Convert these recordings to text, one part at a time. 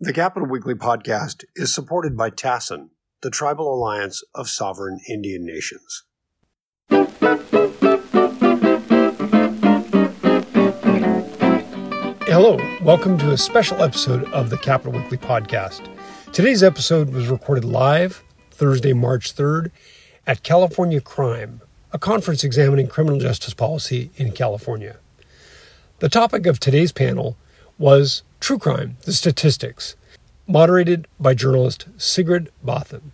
The Capital Weekly podcast is supported by TASIN, the Tribal Alliance of Sovereign Indian Nations. Hello, welcome to a special episode of the Capital Weekly podcast. Today's episode was recorded live Thursday, March 3rd at California Crime, a conference examining criminal justice policy in California. The topic of today's panel was True Crime, the Statistics, moderated by journalist Sigrid Bathen.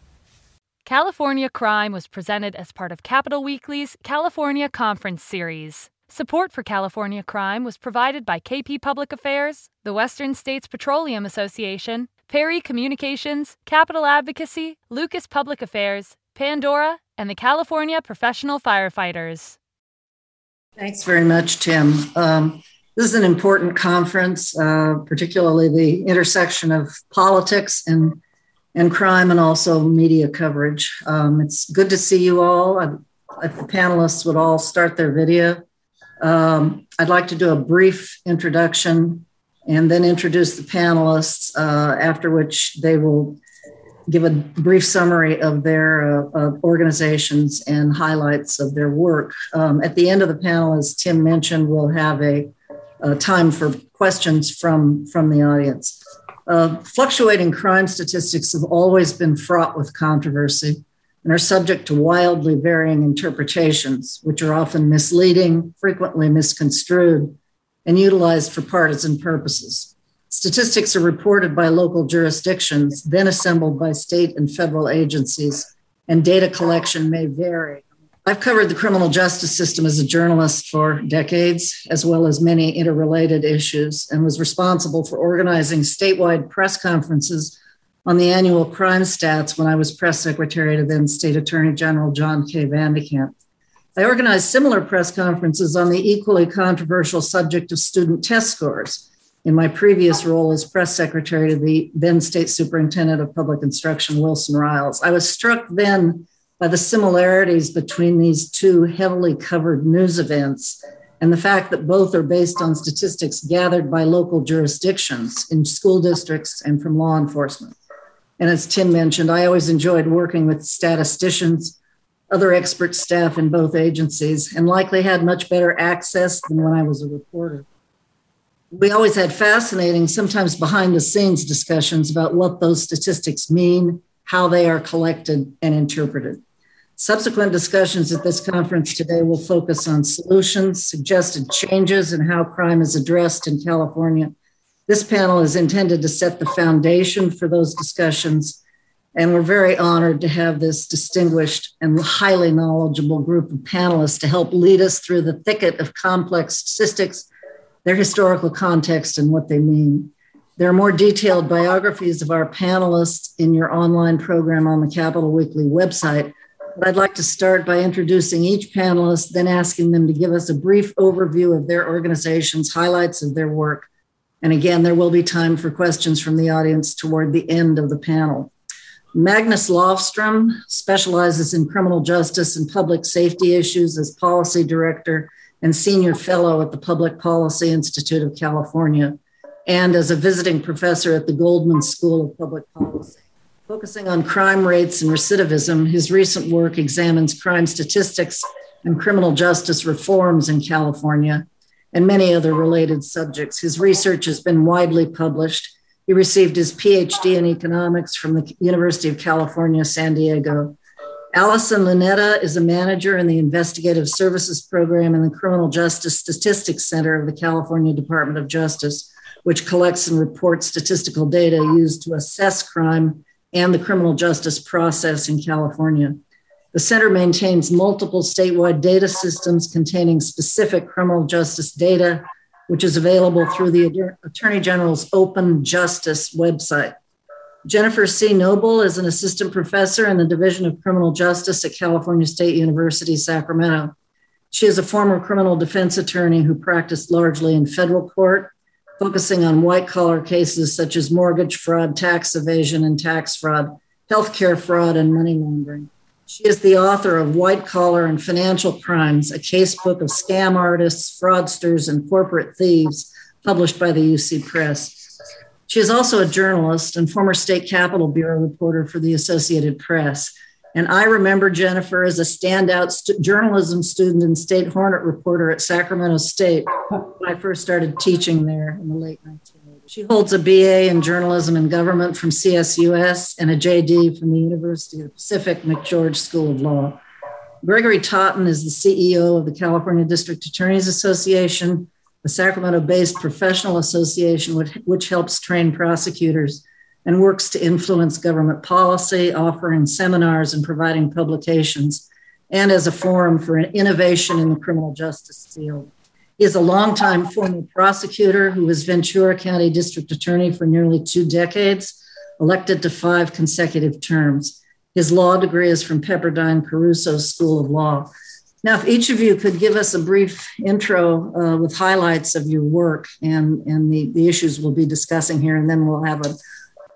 California Crime was presented as part of Capital Weekly's California Conference Series. Support for California Crime was provided by KP Public Affairs, the Western States Petroleum Association, Perry Communications, Capital Advocacy, Lucas Public Affairs, Pandora, and the California Professional Firefighters. Thanks very much, Tim. Um, this is an important conference, uh, particularly the intersection of politics and and crime, and also media coverage. Um, it's good to see you all. I'd, if the panelists would all start their video, um, I'd like to do a brief introduction and then introduce the panelists. Uh, after which they will give a brief summary of their uh, organizations and highlights of their work. Um, at the end of the panel, as Tim mentioned, we'll have a uh, time for questions from, from the audience. Uh, fluctuating crime statistics have always been fraught with controversy and are subject to wildly varying interpretations, which are often misleading, frequently misconstrued, and utilized for partisan purposes. Statistics are reported by local jurisdictions, then assembled by state and federal agencies, and data collection may vary I've covered the criminal justice system as a journalist for decades, as well as many interrelated issues, and was responsible for organizing statewide press conferences on the annual crime stats when I was press secretary to then State Attorney General John K. Van de Kamp. I organized similar press conferences on the equally controversial subject of student test scores in my previous role as press secretary to the then State Superintendent of Public Instruction, Wilson Riles. I was struck then by the similarities between these two heavily covered news events and the fact that both are based on statistics gathered by local jurisdictions in school districts and from law enforcement. And as Tim mentioned, I always enjoyed working with statisticians, other expert staff in both agencies, and likely had much better access than when I was a reporter. We always had fascinating, sometimes behind the scenes discussions about what those statistics mean, how they are collected and interpreted. Subsequent discussions at this conference today will focus on solutions, suggested changes, and how crime is addressed in California. This panel is intended to set the foundation for those discussions, and we're very honored to have this distinguished and highly knowledgeable group of panelists to help lead us through the thicket of complex statistics, their historical context, and what they mean. There are more detailed biographies of our panelists in your online program on the Capital Weekly website. But I'd like to start by introducing each panelist, then asking them to give us a brief overview of their organizations, highlights of their work. And again, there will be time for questions from the audience toward the end of the panel. Magnus Lofstrom specializes in criminal justice and public safety issues as policy director and senior fellow at the Public Policy Institute of California and as a visiting professor at the Goldman School of Public Policy. Focusing on crime rates and recidivism, his recent work examines crime statistics and criminal justice reforms in California and many other related subjects. His research has been widely published. He received his PhD in economics from the University of California, San Diego. Allison Lunetta is a manager in the Investigative Services Program in the Criminal Justice Statistics Center of the California Department of Justice, which collects and reports statistical data used to assess crime and the criminal justice process in California. The center maintains multiple statewide data systems containing specific criminal justice data, which is available through the Attorney General's Open Justice website. Jennifer C. Noble is an assistant professor in the Division of Criminal Justice at California State University, Sacramento. She is a former criminal defense attorney who practiced largely in federal court focusing on white collar cases such as mortgage fraud, tax evasion, and tax fraud, healthcare fraud, and money laundering. She is the author of White Collar and Financial Crimes, a casebook of scam artists, fraudsters, and corporate thieves, published by the UC Press. She is also a journalist and former State Capitol Bureau reporter for the Associated Press. And I remember Jennifer as a standout st- journalism student and state hornet reporter at Sacramento State when I first started teaching there in the late 1980s. She holds a BA in journalism and government from CSUS and a JD from the University of the Pacific McGeorge School of Law. Gregory Totten is the CEO of the California District Attorneys Association, a Sacramento based professional association which, which helps train prosecutors and works to influence government policy, offering seminars and providing publications, and as a forum for innovation in the criminal justice field. He is a longtime former prosecutor who was Ventura County District Attorney for nearly two decades, elected to five consecutive terms. His law degree is from Pepperdine Caruso School of Law. Now, if each of you could give us a brief intro uh, with highlights of your work and, and the, the issues we'll be discussing here, and then we'll have a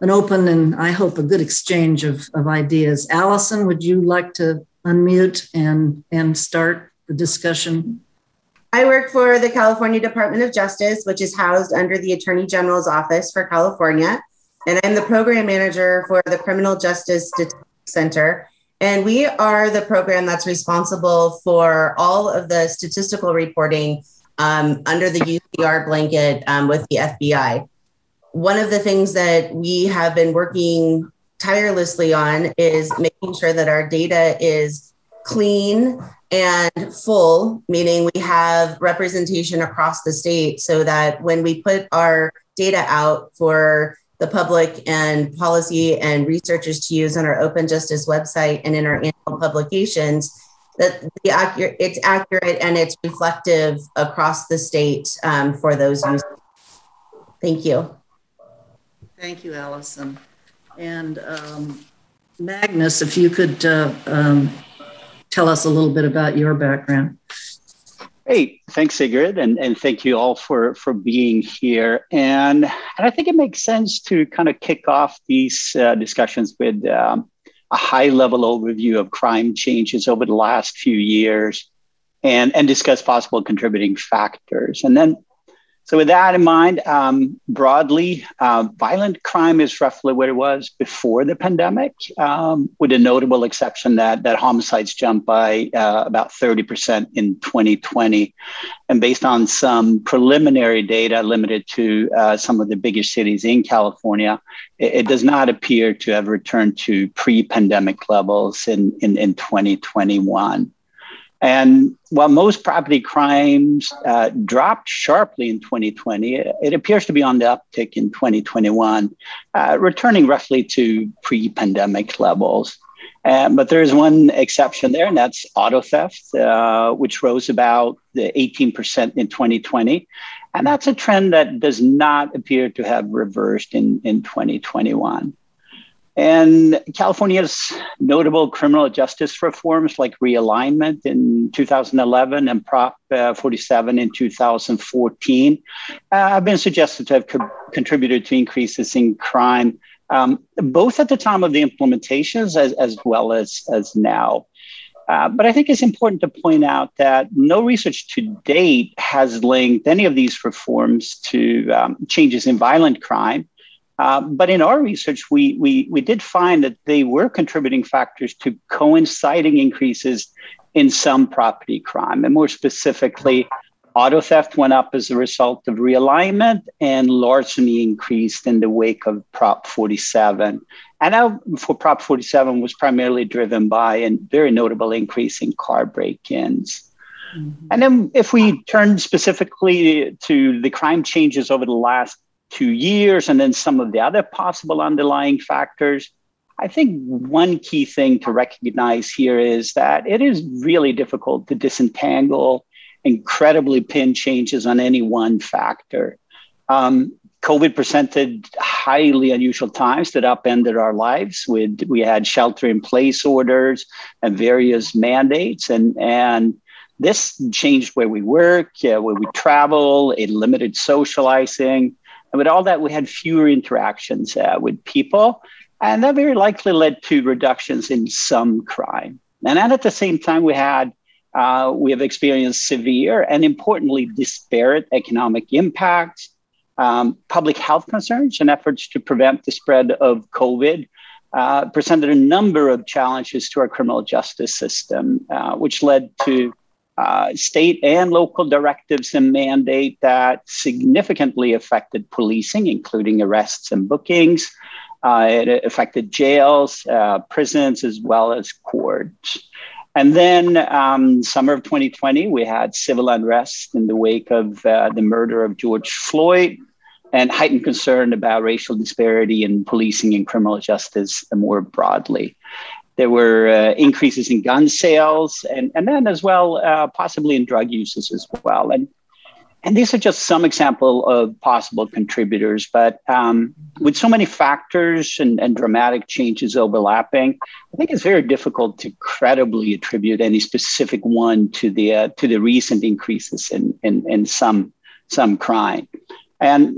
an open and I hope a good exchange of, of ideas. Allison, would you like to unmute and, and start the discussion? I work for the California Department of Justice, which is housed under the Attorney General's Office for California. And I'm the program manager for the Criminal Justice Center. And we are the program that's responsible for all of the statistical reporting um, under the UCR blanket um, with the FBI one of the things that we have been working tirelessly on is making sure that our data is clean and full, meaning we have representation across the state so that when we put our data out for the public and policy and researchers to use on our open justice website and in our annual publications that the accurate it's accurate and it's reflective across the state um, for those users thank you Thank you, Allison. And um, Magnus, if you could uh, um, tell us a little bit about your background. Hey, thanks, Sigrid, and, and thank you all for, for being here. And, and I think it makes sense to kind of kick off these uh, discussions with um, a high level overview of crime changes over the last few years and, and discuss possible contributing factors. And then so, with that in mind, um, broadly, uh, violent crime is roughly what it was before the pandemic, um, with a notable exception that that homicides jumped by uh, about 30% in 2020. And based on some preliminary data limited to uh, some of the biggest cities in California, it, it, does not appear to have returned to pre-pandemic levels in, in, in 2021. And while most property crimes uh, dropped sharply in 2020, it appears to be on the uptick in 2021, uh, returning roughly to pre pandemic levels. Um, but there is one exception there, and that's auto theft, uh, which rose about 18% in 2020. And that's a trend that does not appear to have reversed in, in 2021. And California's notable criminal justice reforms like realignment in 2011 and Prop uh, 47 in 2014 uh, have been suggested to have co- contributed to increases in crime, um, both at the time of the implementations as, as well as, as now. Uh, but I think it's important to point out that no research to date has linked any of these reforms to um, changes in violent crime uh, but in our research, we, we, we did find that they were contributing factors to coinciding increases in some property crime. And more specifically, auto theft went up as a result of realignment, and larceny increased in the wake of Prop 47. And now, for Prop 47 was primarily driven by a very notable increase in car break ins. Mm-hmm. And then, if we turn specifically to the crime changes over the last two years and then some of the other possible underlying factors. I think one key thing to recognize here is that it is really difficult to disentangle incredibly pin changes on any one factor. Um, COVID presented highly unusual times that upended our lives. With we had shelter in place orders and various mandates, and and this changed where we work, uh, where we travel. It limited socializing. And with all that, we had fewer interactions uh, with people. And that very likely led to reductions in some crime. And then at the same time, we had uh, we have experienced severe and importantly disparate economic impacts. um, public health concerns and efforts to prevent the spread of COVID uh, presented a number of challenges to our criminal justice system, uh, which led to uh, state and local directives and mandate that significantly affected policing, including arrests and bookings. Uh, it affected jails, uh, prisons, as well as courts. And then, um, summer of 2020, we had civil unrest in the wake of uh, the murder of George Floyd and heightened concern about racial disparity in policing and criminal justice more broadly. There were uh, increases in gun sales and, and then as well, uh, possibly in drug uses as well. And and these are just some example of possible contributors but um, with so many factors and, and, dramatic changes overlapping i think it's very difficult to credibly attribute any specific one to the uh, to the recent increases in, in, in some some crime and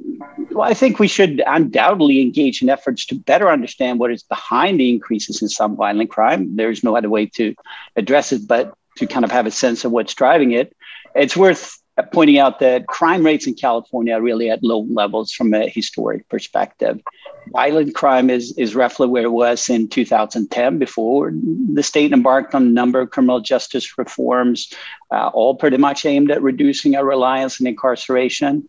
well, I think we should undoubtedly engage in efforts to better understand what is behind the increases in some violent crime. There's no other way to address it but to kind of have a sense of what's driving it. It's worth pointing out that crime rates in California are really at low levels from a historic perspective. Violent crime is, is roughly where it was in 2010 before the state embarked on a number of criminal justice reforms, uh, all pretty much aimed at reducing our reliance on incarceration.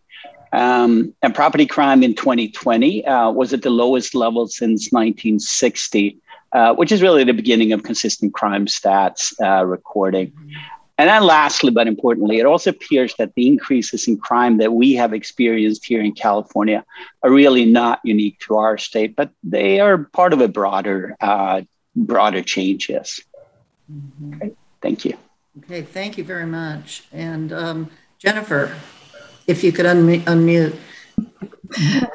Um, and property crime in 2020 uh, was at the lowest level since 1960. Uh, which is really the beginning of consistent crime stats uh, recording. And then, lastly, but importantly, it also appears that the increases in crime that we have experienced here in California are really not unique to our state, but they are part of a broader, uh, broader changes. Mm-hmm. Okay, thank you. Okay, thank you very much. And um, Jennifer, if you could unmute. unmute.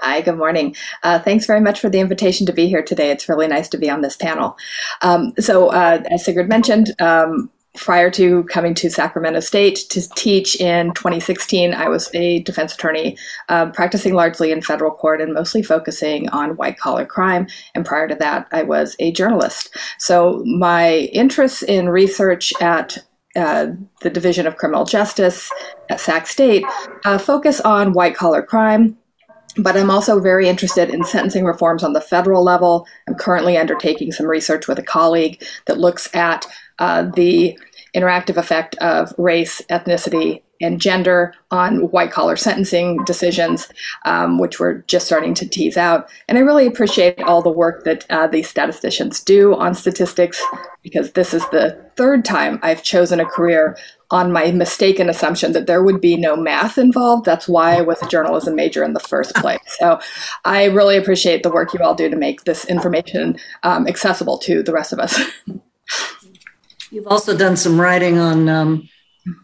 Hi, good morning. Uh, thanks very much for the invitation to be here today. It's really nice to be on this panel. Um, so, uh, as Sigrid mentioned, um, prior to coming to Sacramento State to teach in 2016, I was a defense attorney uh, practicing largely in federal court and mostly focusing on white collar crime. And prior to that, I was a journalist. So my interests in research at uh, the Division of Criminal Justice at Sac State uh, focus on white collar crime, but I'm also very interested in sentencing reforms on the federal level. I'm currently undertaking some research with a colleague that looks at uh, the interactive effect of race, ethnicity, and gender on white collar sentencing decisions, um, which we're just starting to tease out. And I really appreciate all the work that uh, these statisticians do on statistics because this is the third time I've chosen a career on my mistaken assumption that there would be no math involved. That's why I was a journalism major in the first place. So I really appreciate the work you all do to make this information um, accessible to the rest of us. You've also done some writing on um,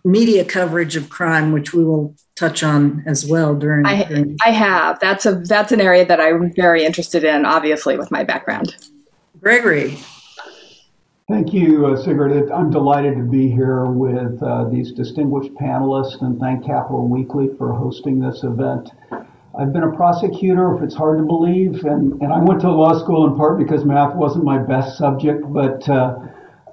media coverage of crime, which we will touch on as well during. I, during- I have. That's a that's an area that I'm very interested in. Obviously, with my background. Gregory. Thank you, uh, Sigrid. I'm delighted to be here with uh, these distinguished panelists and thank Capital Weekly for hosting this event. I've been a prosecutor, if it's hard to believe, and, and I went to law school in part because math wasn't my best subject, but uh,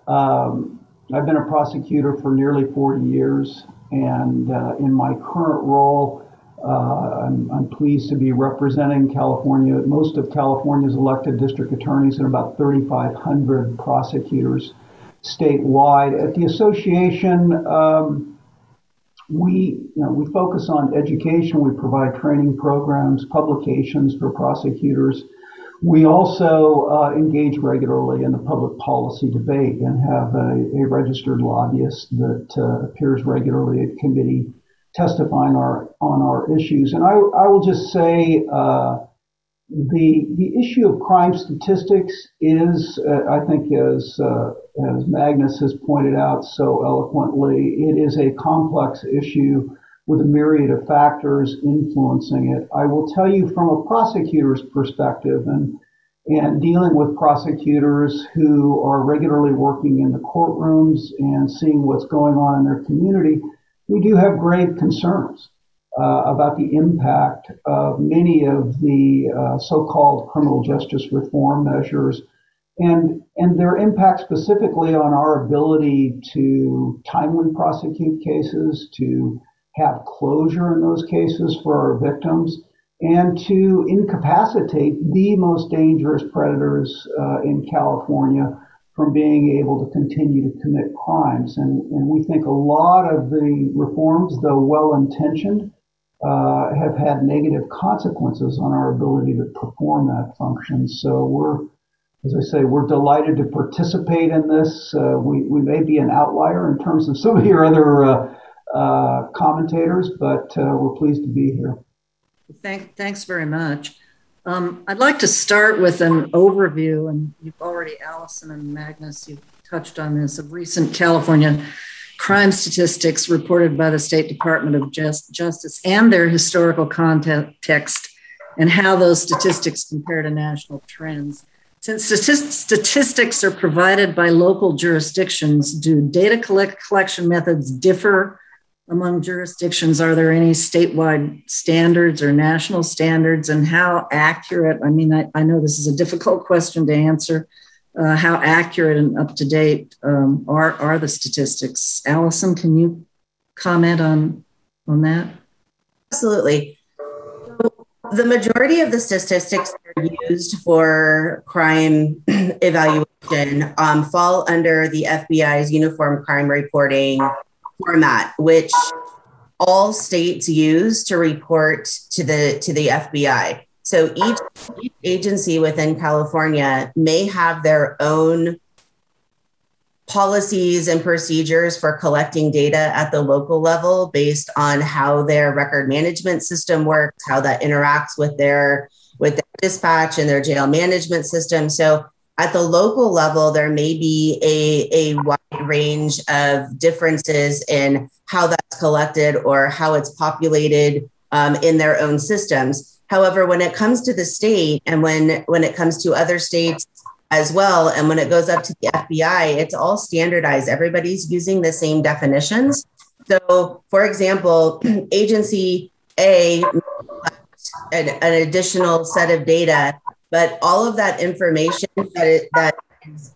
um, I've been a prosecutor for nearly 40 years, and uh, in my current role, uh, I'm, I'm, pleased to be representing California, most of California's elected district attorneys and about 3,500 prosecutors statewide. At the association, um, we, you know, we focus on education. We provide training programs, publications for prosecutors. We also uh, engage regularly in the public policy debate and have a, a registered lobbyist that uh, appears regularly at committee testifying our, on our issues. And I, I will just say uh, the, the issue of crime statistics is, uh, I think, as, uh, as Magnus has pointed out so eloquently, it is a complex issue with a myriad of factors influencing it. I will tell you from a prosecutor's perspective and and dealing with prosecutors who are regularly working in the courtrooms and seeing what's going on in their community, we do have grave concerns uh, about the impact of many of the uh, so-called criminal justice reform measures and, and their impact specifically on our ability to timely prosecute cases, to have closure in those cases for our victims. and to incapacitate the most dangerous predators uh, in California from being able to continue to commit crimes. And, and we think a lot of the reforms, though well intentioned, uh, have had negative consequences on our ability to perform that function. So we're, as I say, we're delighted to participate in this. Uh, we, we may be an outlier in terms of some of your other uh, commentators, but uh, we're pleased to be here. Thank, thanks very much. Um, I'd like to start with an overview, and you've already, Allison and Magnus, you've touched on this, of recent California crime statistics reported by the State Department of Just, Justice and their historical context and how those statistics compare to national trends. Since statistics are provided by local jurisdictions, do data collect collection methods differ among jurisdictions? Are there any statewide standards or national standards? And how accurate? I mean, I, I know this is a difficult question to answer. Uh, how accurate and up to date um, are, are the statistics? Allison, can you comment on, on that? Absolutely. the majority of the statistics that are used for crime evaluation um, fall under the FBI's Uniform Crime Reporting format, which all states use to report to the to the FBI. So each, each agency within California may have their own policies and procedures for collecting data at the local level based on how their record management system works, how that interacts with their with their dispatch and their jail management system. So at the local level, there may be a, a wide range of differences in how that's collected or how it's populated um, in their own systems. However, when it comes to the state and when, when it comes to other states as well, and when it goes up to the FBI, it's all standardized. Everybody's using the same definitions. So, for example, agency A, an, an additional set of data but all of that information that it, that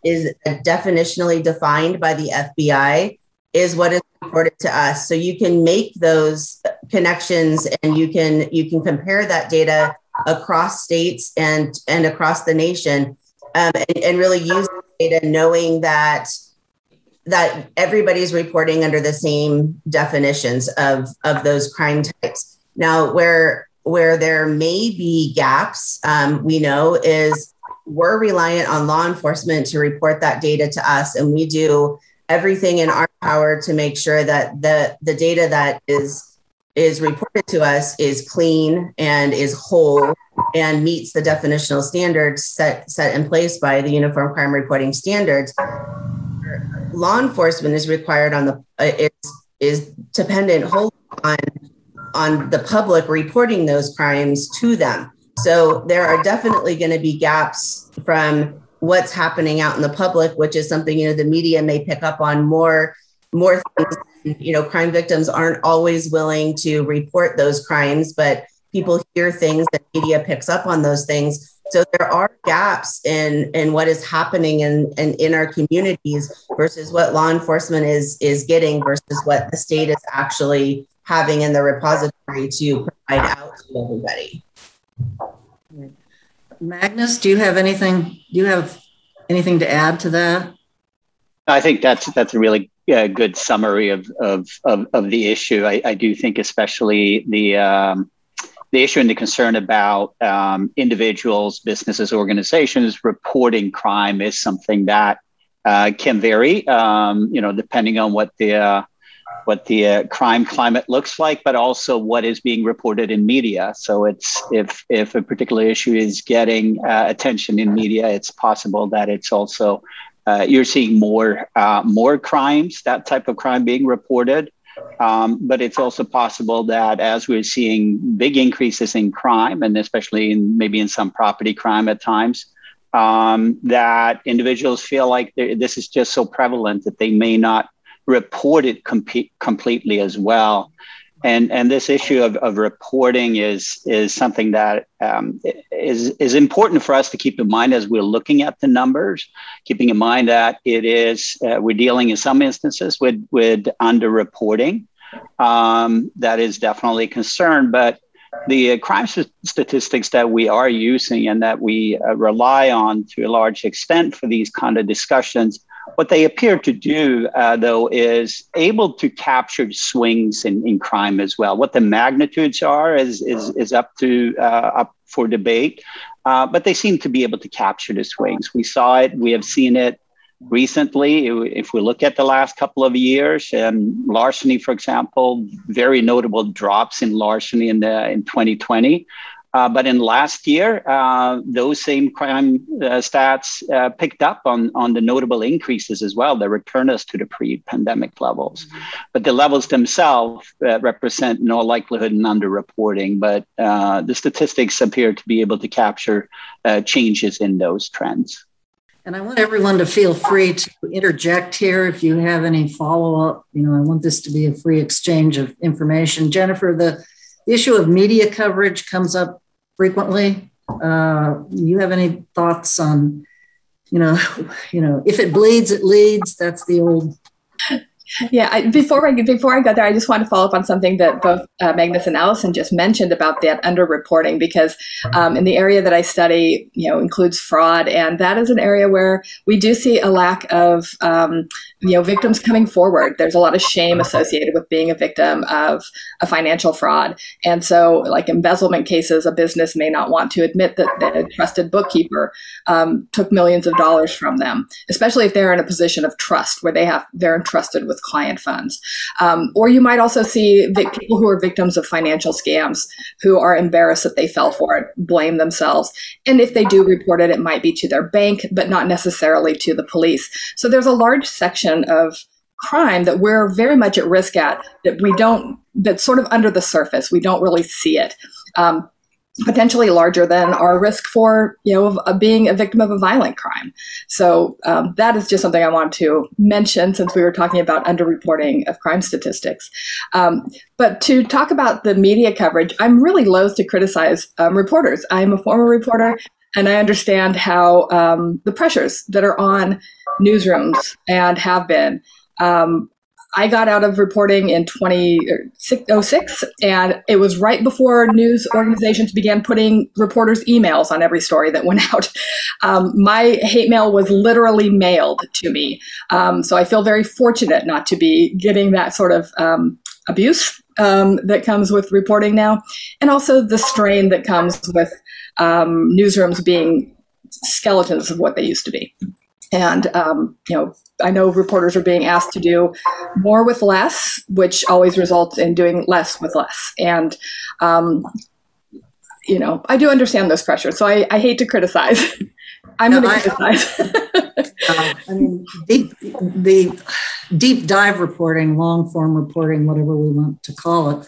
is definitionally defined by the FBI is what is reported to us. So you can make those connections and you can you can compare that data across states and and across the nation um, and, and really use data knowing that that everybody's reporting under the same definitions of of those crime types. Now, where where there may be gaps, um, we know is we're reliant on law enforcement to report that data to us, and we do everything in our power to make sure that the the data that is is reported to us is clean and is whole and meets the definitional standards set set in place by the Uniform Crime Reporting Standards. Law enforcement is required on the uh, is is dependent wholly on on the public reporting those crimes to them. So there are definitely going to be gaps from what's happening out in the public, which is something you know the media may pick up on more more things. You know, crime victims aren't always willing to report those crimes, but people hear things that media picks up on those things. So there are gaps in in what is happening in, in in our communities versus what law enforcement is is getting versus what the state is actually having in the repository to provide out to everybody. Magnus, do you have anything? Do you have anything to add to that? I think that's that's a really uh, good summary of, of of, of the issue. I, I, do think, especially the um, the issue and the concern about um, individuals, businesses, organizations reporting crime is something that uh, can vary. Um, you know, depending on what the uh, what the uh, crime climate looks like, but also what is being reported in media. So it's if if a particular issue is getting uh, attention in media, it's possible that it's also uh, you're seeing more uh, more crimes, that type of crime being reported. Um, but it's also possible that as we're seeing big increases in crime, and especially in maybe in some property crime at times, um, that individuals feel like this is just so prevalent that they may not reported com- completely as well. And, and this issue of, of reporting is, is something that um, is is important for us to keep in mind as we're looking at the numbers, keeping in mind that it is, uh, we're dealing in some instances with, with underreporting. Um, that is definitely a concern, but the uh, crime statistics that we are using and that we uh, rely on to a large extent for these kind of discussions, what they appear to do, uh, though, is able to capture swings in, in crime as well. What the magnitudes are is, is, is up to uh, up for debate, uh, but they seem to be able to capture the swings. We saw it, we have seen it recently, if we look at the last couple of years, um, larceny, for example, very notable drops in larceny in the in 2020. Uh, but in last year, uh, those same crime uh, stats uh, picked up on, on the notable increases as well. They return us to the pre-pandemic levels. Mm-hmm. But the levels themselves uh, represent no likelihood in underreporting. But uh, the statistics appear to be able to capture changes in those trends. And I want everyone to feel free to interject here if you have any follow up. You know, I want this to be a free exchange of information. Jennifer, the issue of media coverage comes up frequently. Uh, you have any thoughts on, you know, you know, if it bleeds, it leads. That's the old yeah, I, before I before I go there, I just want to follow up on something that both uh, Magnus and Allison just mentioned about that underreporting, because um, in the area that I study, you know, includes fraud, and that is an area where we do see a lack of, um, you know, victims coming forward. There's a lot of shame associated with being a victim of a financial fraud, and so, like embezzlement cases, a business may not want to admit that the trusted bookkeeper um, took millions of dollars from them, especially if they're in a position of trust where they have they're entrusted with client funds. Um, or you might also see vic- people who are victims of financial scams who are embarrassed that they fell for it, blame themselves. And if they do report it, it might be to their bank, but not necessarily to the police. So there's a large section of crime that we're very much at risk at that we don't, that's sort of under the surface. We don't really see it. Um, potentially larger than our risk for you know of, being a victim of a violent crime. So um, that is just something i want to mention since we were talking about underreporting of crime statistics. Um, but to talk about the media coverage i'm really loath to criticize um, reporters. I'm a former reporter and i understand how um, the pressures that are on newsrooms and have been. Um, I got out of reporting in 2006, and it was right before news organizations began putting reporters' emails on every story that went out. Um, my hate mail was literally mailed to me. Um, so I feel very fortunate not to be getting that sort of um, abuse um, that comes with reporting now, and also the strain that comes with um, newsrooms being skeletons of what they used to be. And, um, you know, I know reporters are being asked to do more with less, which always results in doing less with less. And, um, you know, I do understand those pressures. So I, I hate to criticize. I'm no, going to criticize. uh, I mean, deep, the deep dive reporting, long form reporting, whatever we want to call it,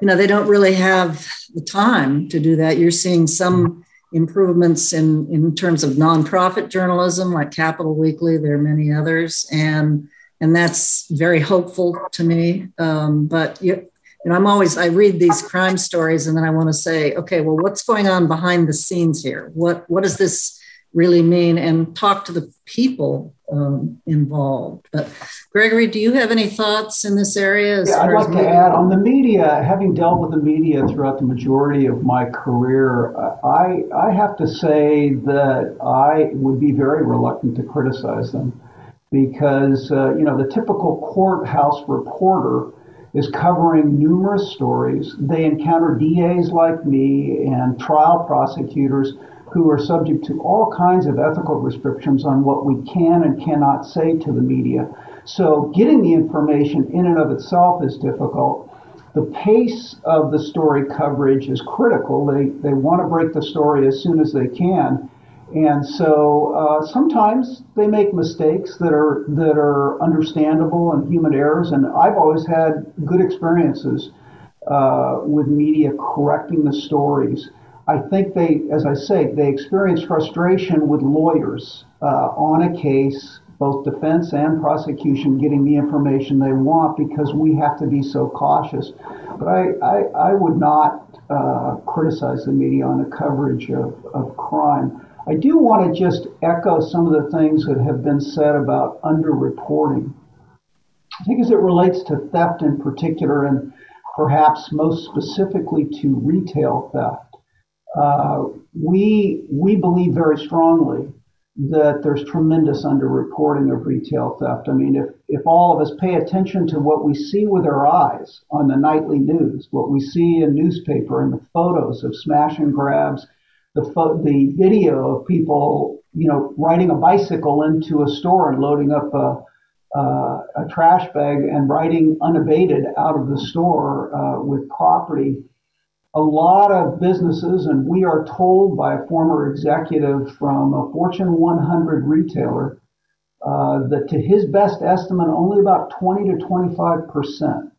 you know, they don't really have the time to do that. You're seeing some improvements in, in terms of nonprofit journalism like Capital Weekly. There are many others, and and that's very hopeful to me. Um, but you, you know, I'm always I read these crime stories, and then I want to say, okay, well, what's going on behind the scenes here? What what does this really mean? And talk to the people um, involved. But Gregory, do you have any thoughts in this area? yeah, I'd like to add on the media. Having dealt with the media throughout the majority of my career, I I have to say that I would be very reluctant to criticize them because uh, you know the typical courthouse reporter is covering numerous stories. They encounter DAs like me and trial prosecutors who are subject to all kinds of ethical restrictions on what we can and cannot say to the media. So getting the information in and of itself is difficult. The pace of the story coverage is critical. They, they want to break the story as soon as they can. And so uh, sometimes they make mistakes that are that are understandable and human errors. And I've always had good experiences uh, with media correcting the stories. I think they, as I say, they experience frustration with lawyers uh, on a case, both defense and prosecution, getting the information they want because we have to be so cautious. But I, I, I would not uh, criticize the media on the coverage of, of crime. I do want to just echo some of the things that have been said about underreporting. I think as it relates to theft in particular, and perhaps most specifically to retail theft, uh, we we believe very strongly that there's tremendous underreporting of retail theft. I mean, if, if all of us pay attention to what we see with our eyes on the nightly news, what we see in newspaper and the photos of smash and grabs, the, fo- the video of people, you know, riding a bicycle into a store and loading up a, uh, a trash bag and riding unabated out of the store uh, with property a lot of businesses, and we are told by a former executive from a Fortune 100 retailer uh, that to his best estimate, only about 20 to 25 percent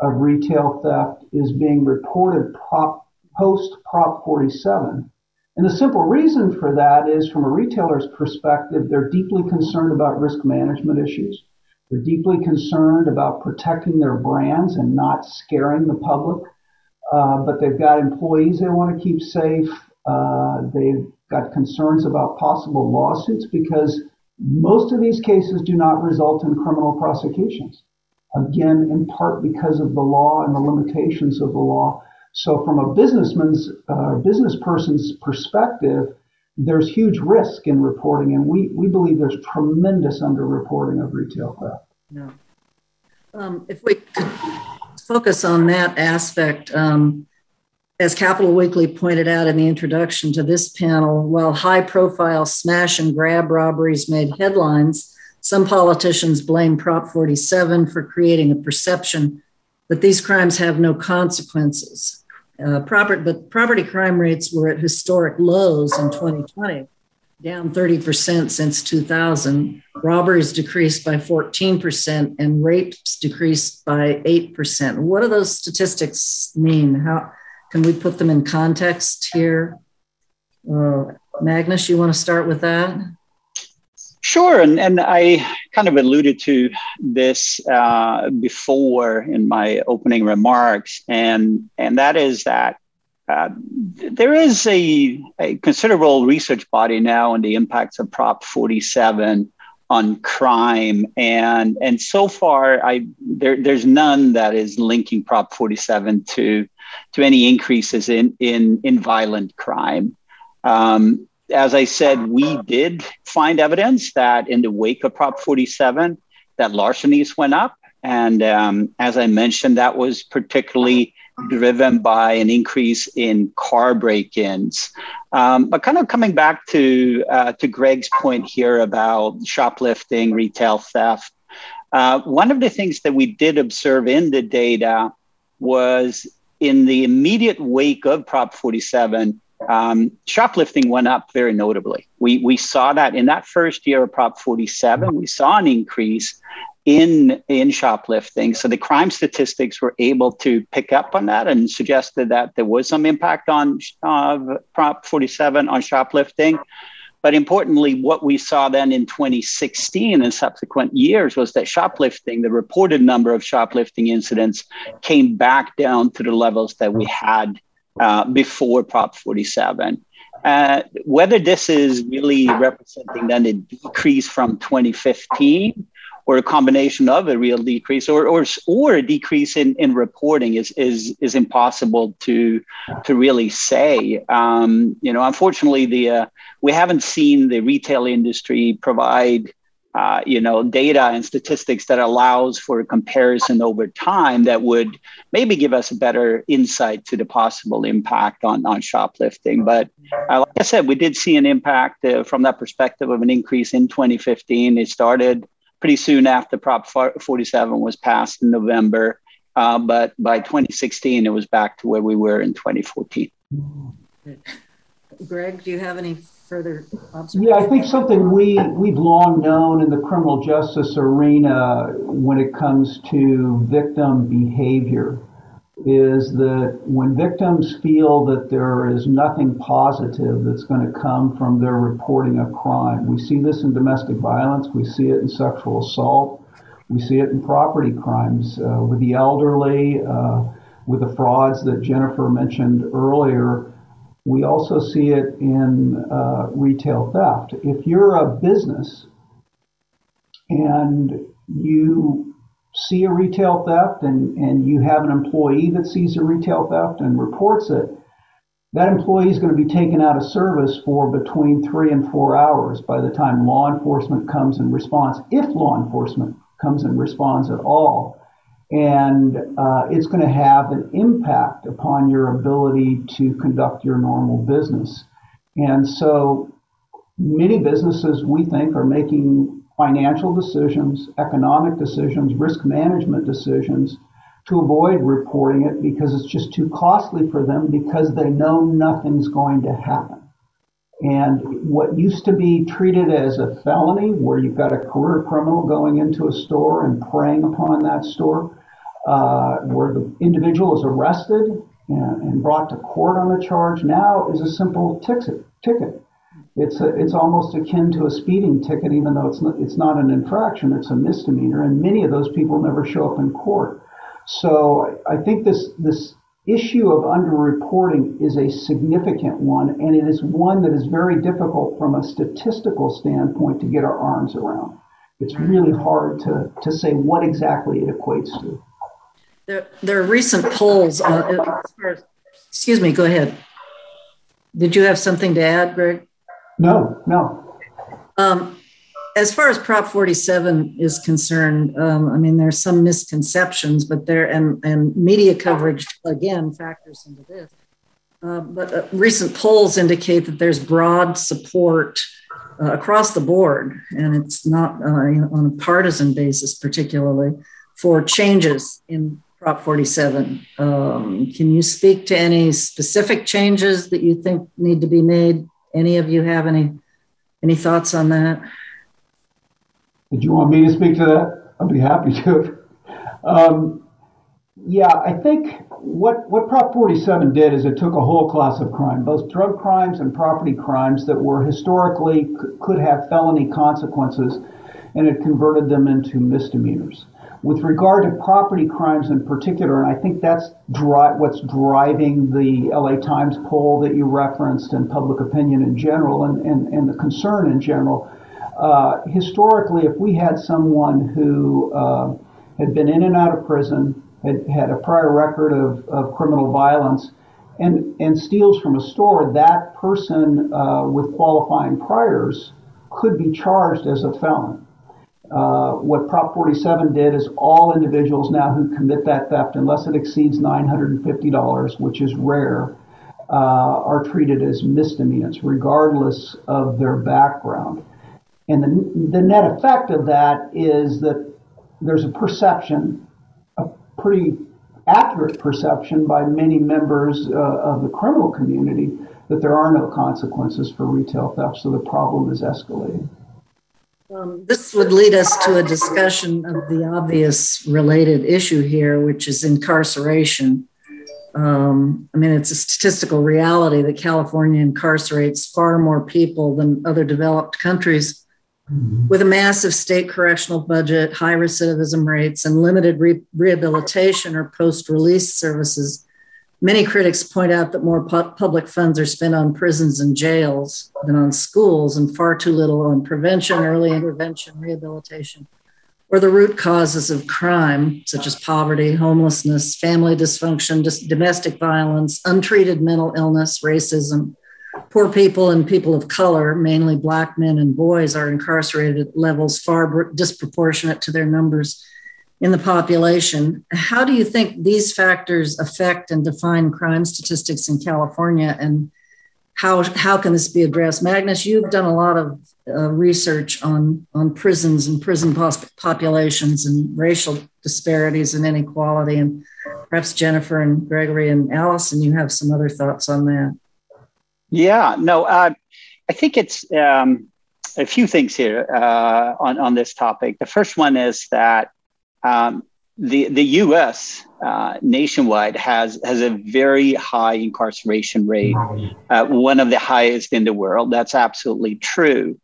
of retail theft is being reported prop, post Prop 47. And the simple reason for that is from a retailer's perspective, they're deeply concerned about risk management issues. They're deeply concerned about protecting their brands and not scaring the public. Uh, but they've got employees they want to keep safe. Uh, they've got concerns about possible lawsuits because most of these cases do not result in criminal prosecutions. Again, in part because of the law and the limitations of the law. So, from a businessman's uh, business person's perspective, there's huge risk in reporting, and we, we believe there's tremendous underreporting of retail theft. Yeah. Um, if we could focus on that aspect. Um, as Capital Weekly pointed out in the introduction to this panel, while high profile smash and grab robberies made headlines, some politicians blame Prop 47 for creating a perception that these crimes have no consequences. Uh, property, but property crime rates were at historic lows in 2020 down 30% since 2000. Robberies decreased by 14% and rapes decreased by 8%. What do those statistics mean? How can we put them in context here? Uh, Magnus, you want to start with that? Sure, and, and I kind of alluded to this uh, before in my opening remarks, and and that is that uh, there is a, a, considerable research body now on the impacts of Prop 47 on crime, and and so far, I there, there's none that is linking Prop 47 to to any increases in in in violent crime. Um, as I said, we did find evidence that in the wake of Prop 47, that larcenies went up, and um, as I mentioned, that was particularly driven by an increase in car break-ins. Um, but kind of coming back to uh, to Greg's point here about shoplifting, retail theft, uh, one of the things that we did observe in the data was in the immediate wake of Prop 47, um, shoplifting went up very notably. We, we saw that in that first year of Prop 47, we saw an increase in in shoplifting. So the crime statistics were able to pick up on that and suggested that there was some impact on uh, Prop 47 on shoplifting. But importantly, what we saw then in 2016 and subsequent years was that shoplifting, the reported number of shoplifting incidents, came back down to the levels that we had uh, before Prop 47. Uh, whether this is really representing then a decrease from 2015 or a combination of a real decrease or or, or a decrease in, in reporting is is is impossible to to really say. Um, you know, unfortunately, the uh, we haven't seen the retail industry provide. Uh, you know, data and statistics that allows for a comparison over time that would maybe give us a better insight to the possible impact on, on shoplifting. But uh, like I said, we did see an impact uh, from that perspective of an increase in 2015. It started pretty soon after Prop 47 was passed in November. Uh, but by 2016, it was back to where we were in 2014. Greg, do you have any further observations? Yeah, I think something we, we've long known in the criminal justice arena when it comes to victim behavior is that when victims feel that there is nothing positive that's going to come from their reporting a crime, we see this in domestic violence, we see it in sexual assault, we see it in property crimes uh, with the elderly, uh, with the frauds that Jennifer mentioned earlier. We also see it in uh, retail theft. If you're a business and you see a retail theft and, and you have an employee that sees a retail theft and reports it, that employee is going to be taken out of service for between three and four hours by the time law enforcement comes and responds, if law enforcement comes and responds at all. And uh, it's going to have an impact upon your ability to conduct your normal business. And so many businesses, we think, are making financial decisions, economic decisions, risk management decisions to avoid reporting it because it's just too costly for them because they know nothing's going to happen. And what used to be treated as a felony, where you've got a career criminal going into a store and preying upon that store, uh, where the individual is arrested and, brought to court on the charge, now is a simple ticket. It's, a, it's almost akin to a speeding ticket, even though it's not, it's not an infraction, it's a misdemeanor. And many of those people never show up in court. So I think this this issue of underreporting is a significant one, and it is one that is very difficult from a statistical standpoint to get our arms around. It's really hard to, to say what exactly it equates to. There, there are recent polls. Excuse me, go ahead. Did you have something to add, Greg? No, no. Um, as far as Prop 47 is concerned, um, I mean, there's some misconceptions, but there and and media coverage again factors into this. Uh, but uh, recent polls indicate that there's broad support uh, across the board, and it's not uh, on a partisan basis, particularly for changes in Prop 47. Um, can you speak to any specific changes that you think need to be made? Any of you have any any thoughts on that? Did you want me to speak to that? I'd be happy to. Um, yeah, I think what, what Prop 47 did is it took a whole class of crime, both drug crimes and property crimes that were historically could have felony consequences, and it converted them into misdemeanors. With regard to property crimes in particular, and I think that's dri- what's driving the LA Times poll that you referenced and public opinion in general and, and, and the concern in general, uh, historically, if we had someone who uh, had been in and out of prison, had had a prior record of, of criminal violence, and, and steals from a store, that person uh, with qualifying priors could be charged as a felon. Uh, what Prop 47 did is all individuals now who commit that theft, unless it exceeds $950, which is rare, uh, are treated as misdemeanors, regardless of their background. And the, the net effect of that is that there's a perception, a pretty accurate perception by many members uh, of the criminal community that there are no consequences for retail theft, so the problem is escalating. Um, this would lead us to a discussion of the obvious related issue here, which is incarceration. Um, I mean, it's a statistical reality that California incarcerates far more people than other developed countries. Mm-hmm. With a massive state correctional budget, high recidivism rates, and limited re- rehabilitation or post release services, many critics point out that more pu- public funds are spent on prisons and jails than on schools, and far too little on prevention, early intervention, rehabilitation, or the root causes of crime, such as poverty, homelessness, family dysfunction, domestic violence, untreated mental illness, racism, Poor people and people of color, mainly Black men and boys, are incarcerated at levels far disproportionate to their numbers in the population. How do you think these factors affect and define crime statistics in California, and how how can this be addressed? Magnus, you've done a lot of uh, research on on prisons and prison populations and racial disparities and inequality, and perhaps Jennifer and Gregory and Allison, you have some other thoughts on that. Yeah, no, uh, I think it's um, a few things here uh, on, on this topic. The first one is that um, the, the US uh, nationwide has, has a very high incarceration rate, uh, one of the highest in the world. That's absolutely true.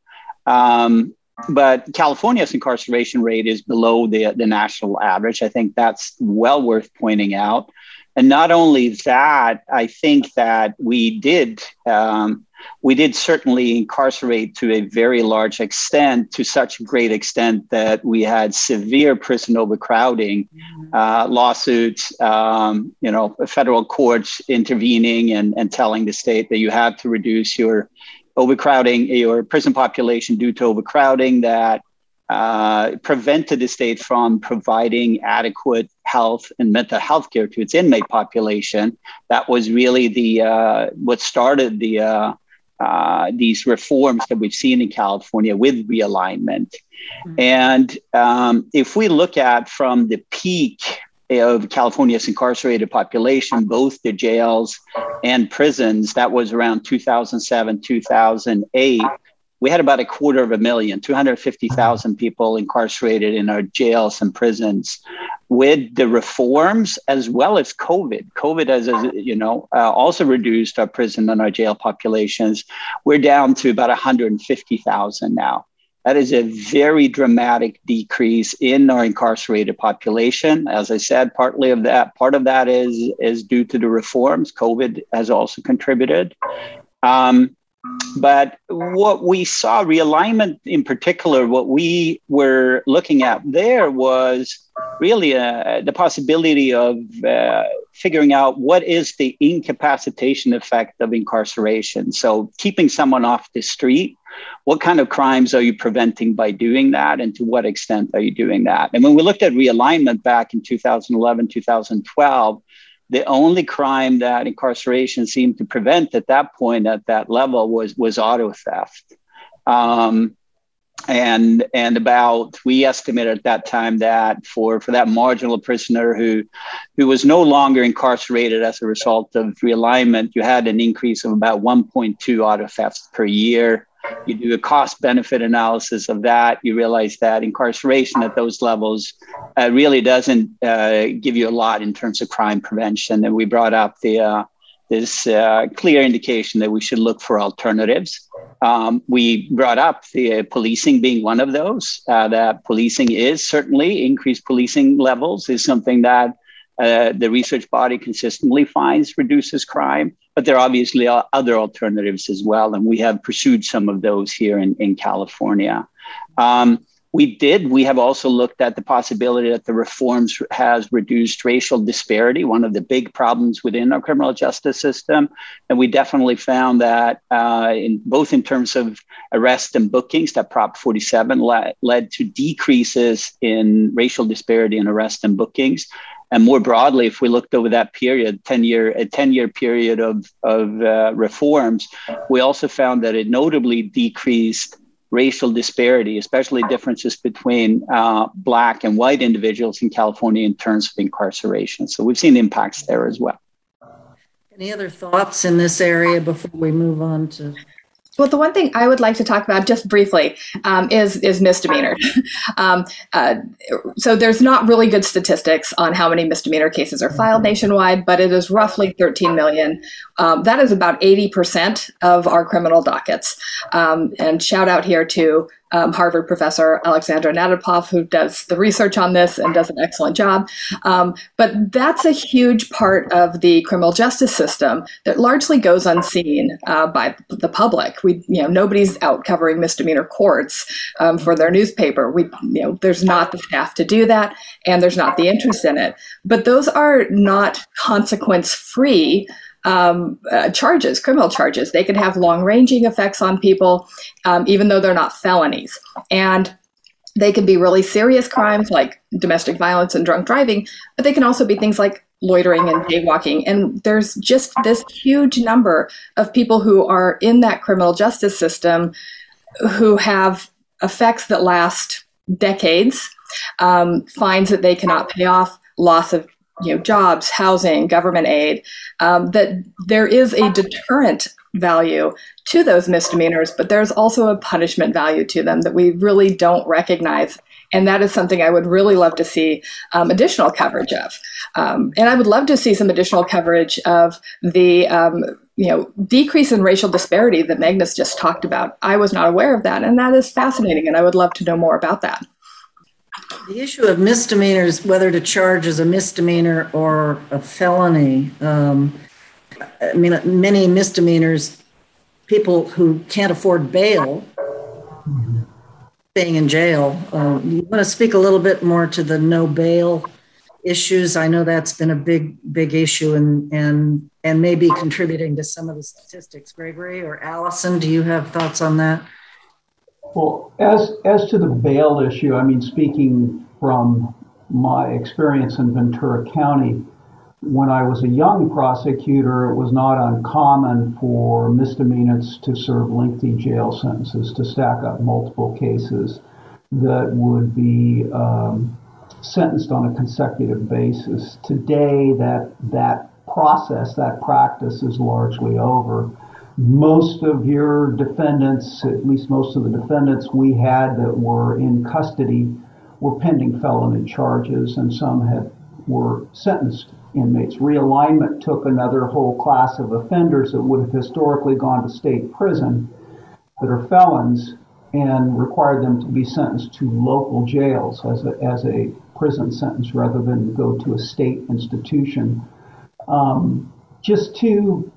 Um, but California's incarceration rate is below the, the national average. I think that's well worth pointing out. And not only that, I think that we did um, we did certainly incarcerate to a very large extent, to such a great extent that we had severe prison overcrowding, uh, lawsuits, um, you know, federal courts intervening and, and telling the state that you have to reduce your overcrowding, your prison population due to overcrowding, that uh, prevented the state from providing adequate health and mental health care to its inmate population. That was really the uh, what started the uh, uh these reforms that we've seen in California with realignment. Mm-hmm. And um, if we look at from the peak of California's incarcerated population, both the jails and prisons, that was around 2007, 2008 we had about a quarter of a million, 250,000 people incarcerated in our jails and prisons. With the reforms as well as COVID, COVID has, you know, uh, also reduced our prison and our jail populations. We're down to about 150,000 now. That is a very dramatic decrease in our incarcerated population. As I said, partly of that, part of that is is due to the reforms. COVID has also contributed. Um, but what we saw, realignment in particular, what we were looking at there was really uh, the possibility of uh, figuring out what is the incapacitation effect of incarceration. So, keeping someone off the street, what kind of crimes are you preventing by doing that, and to what extent are you doing that? And when we looked at realignment back in 2011, 2012, the only crime that incarceration seemed to prevent at that point at that level was was auto theft. Um, and and about we estimated at that time that for for that marginal prisoner who who was no longer incarcerated as a result of realignment you had an increase of about 1.2 auto thefts per year you do a cost benefit analysis of that, you realize that incarceration at those levels uh, really doesn't uh, give you a lot in terms of crime prevention. And we brought up the uh, this uh, clear indication that we should look for alternatives. Um, we brought up the policing being one of those. Uh, that policing is certainly increased policing levels is something that uh, the research body consistently finds reduces crime, but there are obviously other alternatives as well, and we have pursued some of those here in, in California. Um, we did. We have also looked at the possibility that the reforms has reduced racial disparity, one of the big problems within our criminal justice system. And we definitely found that uh, in both in terms of arrests and bookings, that Prop 47 led, led to decreases in racial disparity in arrests and bookings. And more broadly, if we looked over that period, 10 year, a 10 year period of, of uh, reforms, we also found that it notably decreased racial disparity, especially differences between uh, Black and white individuals in California in terms of incarceration. So we've seen impacts there as well. Any other thoughts in this area before we move on to well, the one thing I would like to talk about just briefly um, is is misdemeanor. um, uh, so there's not really good statistics on how many misdemeanor cases are filed mm-hmm. nationwide, but it is roughly 13 million. Um, that is about 80% of our criminal dockets. Um, and shout out here to um, Harvard professor Alexandra Natapoff, who does the research on this and does an excellent job. Um, but that's a huge part of the criminal justice system that largely goes unseen uh, by the public. We, you know, nobody's out covering misdemeanor courts um, for their newspaper. We, you know, there's not the staff to do that, and there's not the interest in it. But those are not consequence free um, uh, charges, criminal charges. They can have long ranging effects on people, um, even though they're not felonies. And they can be really serious crimes like domestic violence and drunk driving, but they can also be things like loitering and jaywalking. And there's just this huge number of people who are in that criminal justice system who have effects that last decades, um, fines that they cannot pay off, loss of you know jobs, housing, government aid, um, that there is a deterrent value to those misdemeanors, but there's also a punishment value to them that we really don't recognize. And that is something I would really love to see um, additional coverage of. Um, and I would love to see some additional coverage of the um, you know decrease in racial disparity that Magnus just talked about. I was not aware of that, and that is fascinating. And I would love to know more about that. The issue of misdemeanors, whether to charge as a misdemeanor or a felony, um, I mean, many misdemeanors people who can't afford bail staying in jail. Uh, you want to speak a little bit more to the no bail issues? I know that's been a big, big issue and and and maybe contributing to some of the statistics. Gregory or Allison, do you have thoughts on that? Well, as as to the bail issue, I mean, speaking from my experience in Ventura County, when I was a young prosecutor, it was not uncommon for misdemeanors to serve lengthy jail sentences, to stack up multiple cases that would be um, sentenced on a consecutive basis. Today, that that process, that practice is largely over. Most of your defendants, at least most of the defendants we had that were in custody, were pending felony charges, and some had were sentenced inmates. Realignment took another whole class of offenders that would have historically gone to state prison that are felons and required them to be sentenced to local jails as a, as a prison sentence rather than go to a state institution. Um, just to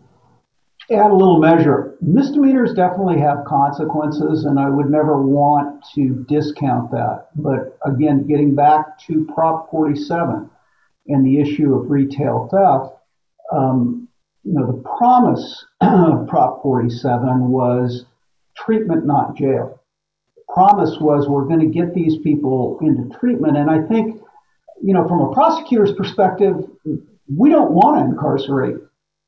add a little measure, misdemeanors definitely have consequences, and I would never want to discount that. But again, getting back to Prop 47, and the issue of retail theft, um, you know, the promise of Prop 47 was treatment, not jail. The promise was we're going to get these people into treatment. And I think, you know, from a prosecutor's perspective, we don't want to incarcerate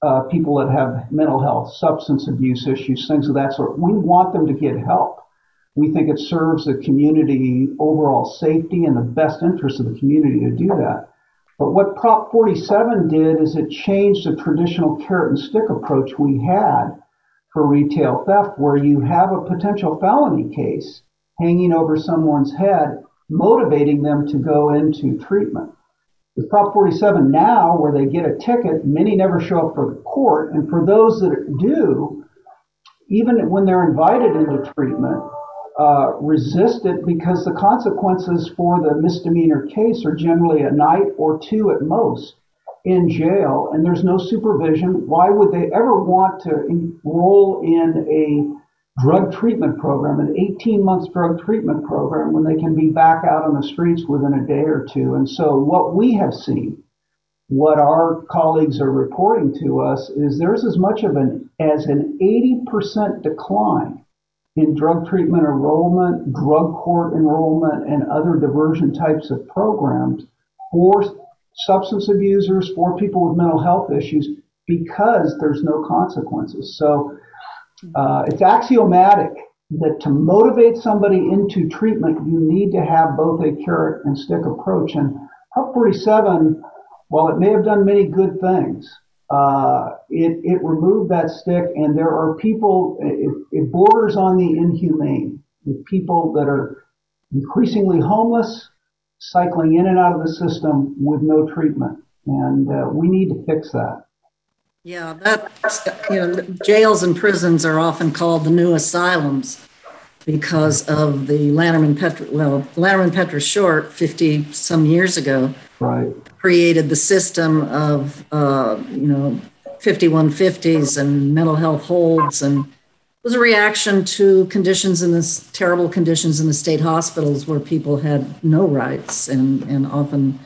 uh, people that have mental health, substance abuse issues, things of that sort. We want them to get help. We think it serves the community overall safety and the best interest of the community to do that. But what Prop 47 did is it changed the traditional carrot and stick approach we had for retail theft, where you have a potential felony case hanging over someone's head, motivating them to go into treatment. With Prop 47 now, where they get a ticket, many never show up for the court. And for those that do, even when they're invited into treatment, uh, resist it because the consequences for the misdemeanor case are generally a night or two at most in jail, and there's no supervision. Why would they ever want to enroll in a drug treatment program, an 18 month drug treatment program, when they can be back out on the streets within a day or two? And so, what we have seen, what our colleagues are reporting to us, is there's as much of an as an 80% decline in drug treatment enrollment, drug court enrollment, and other diversion types of programs for substance abusers, for people with mental health issues, because there's no consequences. So uh, it's axiomatic that to motivate somebody into treatment, you need to have both a carrot and stick approach. And Prop 47, while it may have done many good things, uh, it, it removed that stick, and there are people, it, it borders on the inhumane, with people that are increasingly homeless, cycling in and out of the system with no treatment. And uh, we need to fix that. Yeah, that's, you know, jails and prisons are often called the new asylums because of the Lanterman Petris, well, Lanterman Petris Short 50 some years ago right. created the system of, uh, you know, 5150s and mental health holds and it was a reaction to conditions in this terrible conditions in the state hospitals where people had no rights and, and often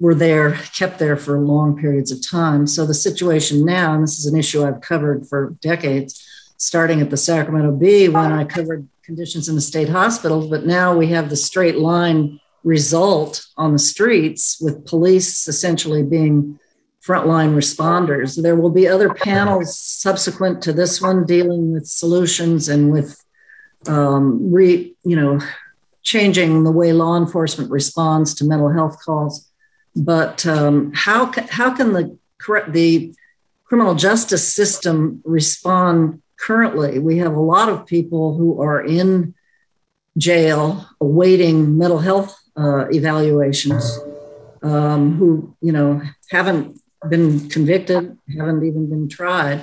were there, kept there for long periods of time. So the situation now, and this is an issue I've covered for decades, starting at the Sacramento Bee when I covered conditions in the state hospitals, but now we have the straight line result on the streets with police essentially being frontline responders. There will be other panels subsequent to this one dealing with solutions and with um, re, you know, changing the way law enforcement responds to mental health calls. But um, how how can the the criminal justice system respond currently? We have a lot of people who are in jail awaiting mental health uh, evaluations um, who you know haven't been convicted, haven't even been tried,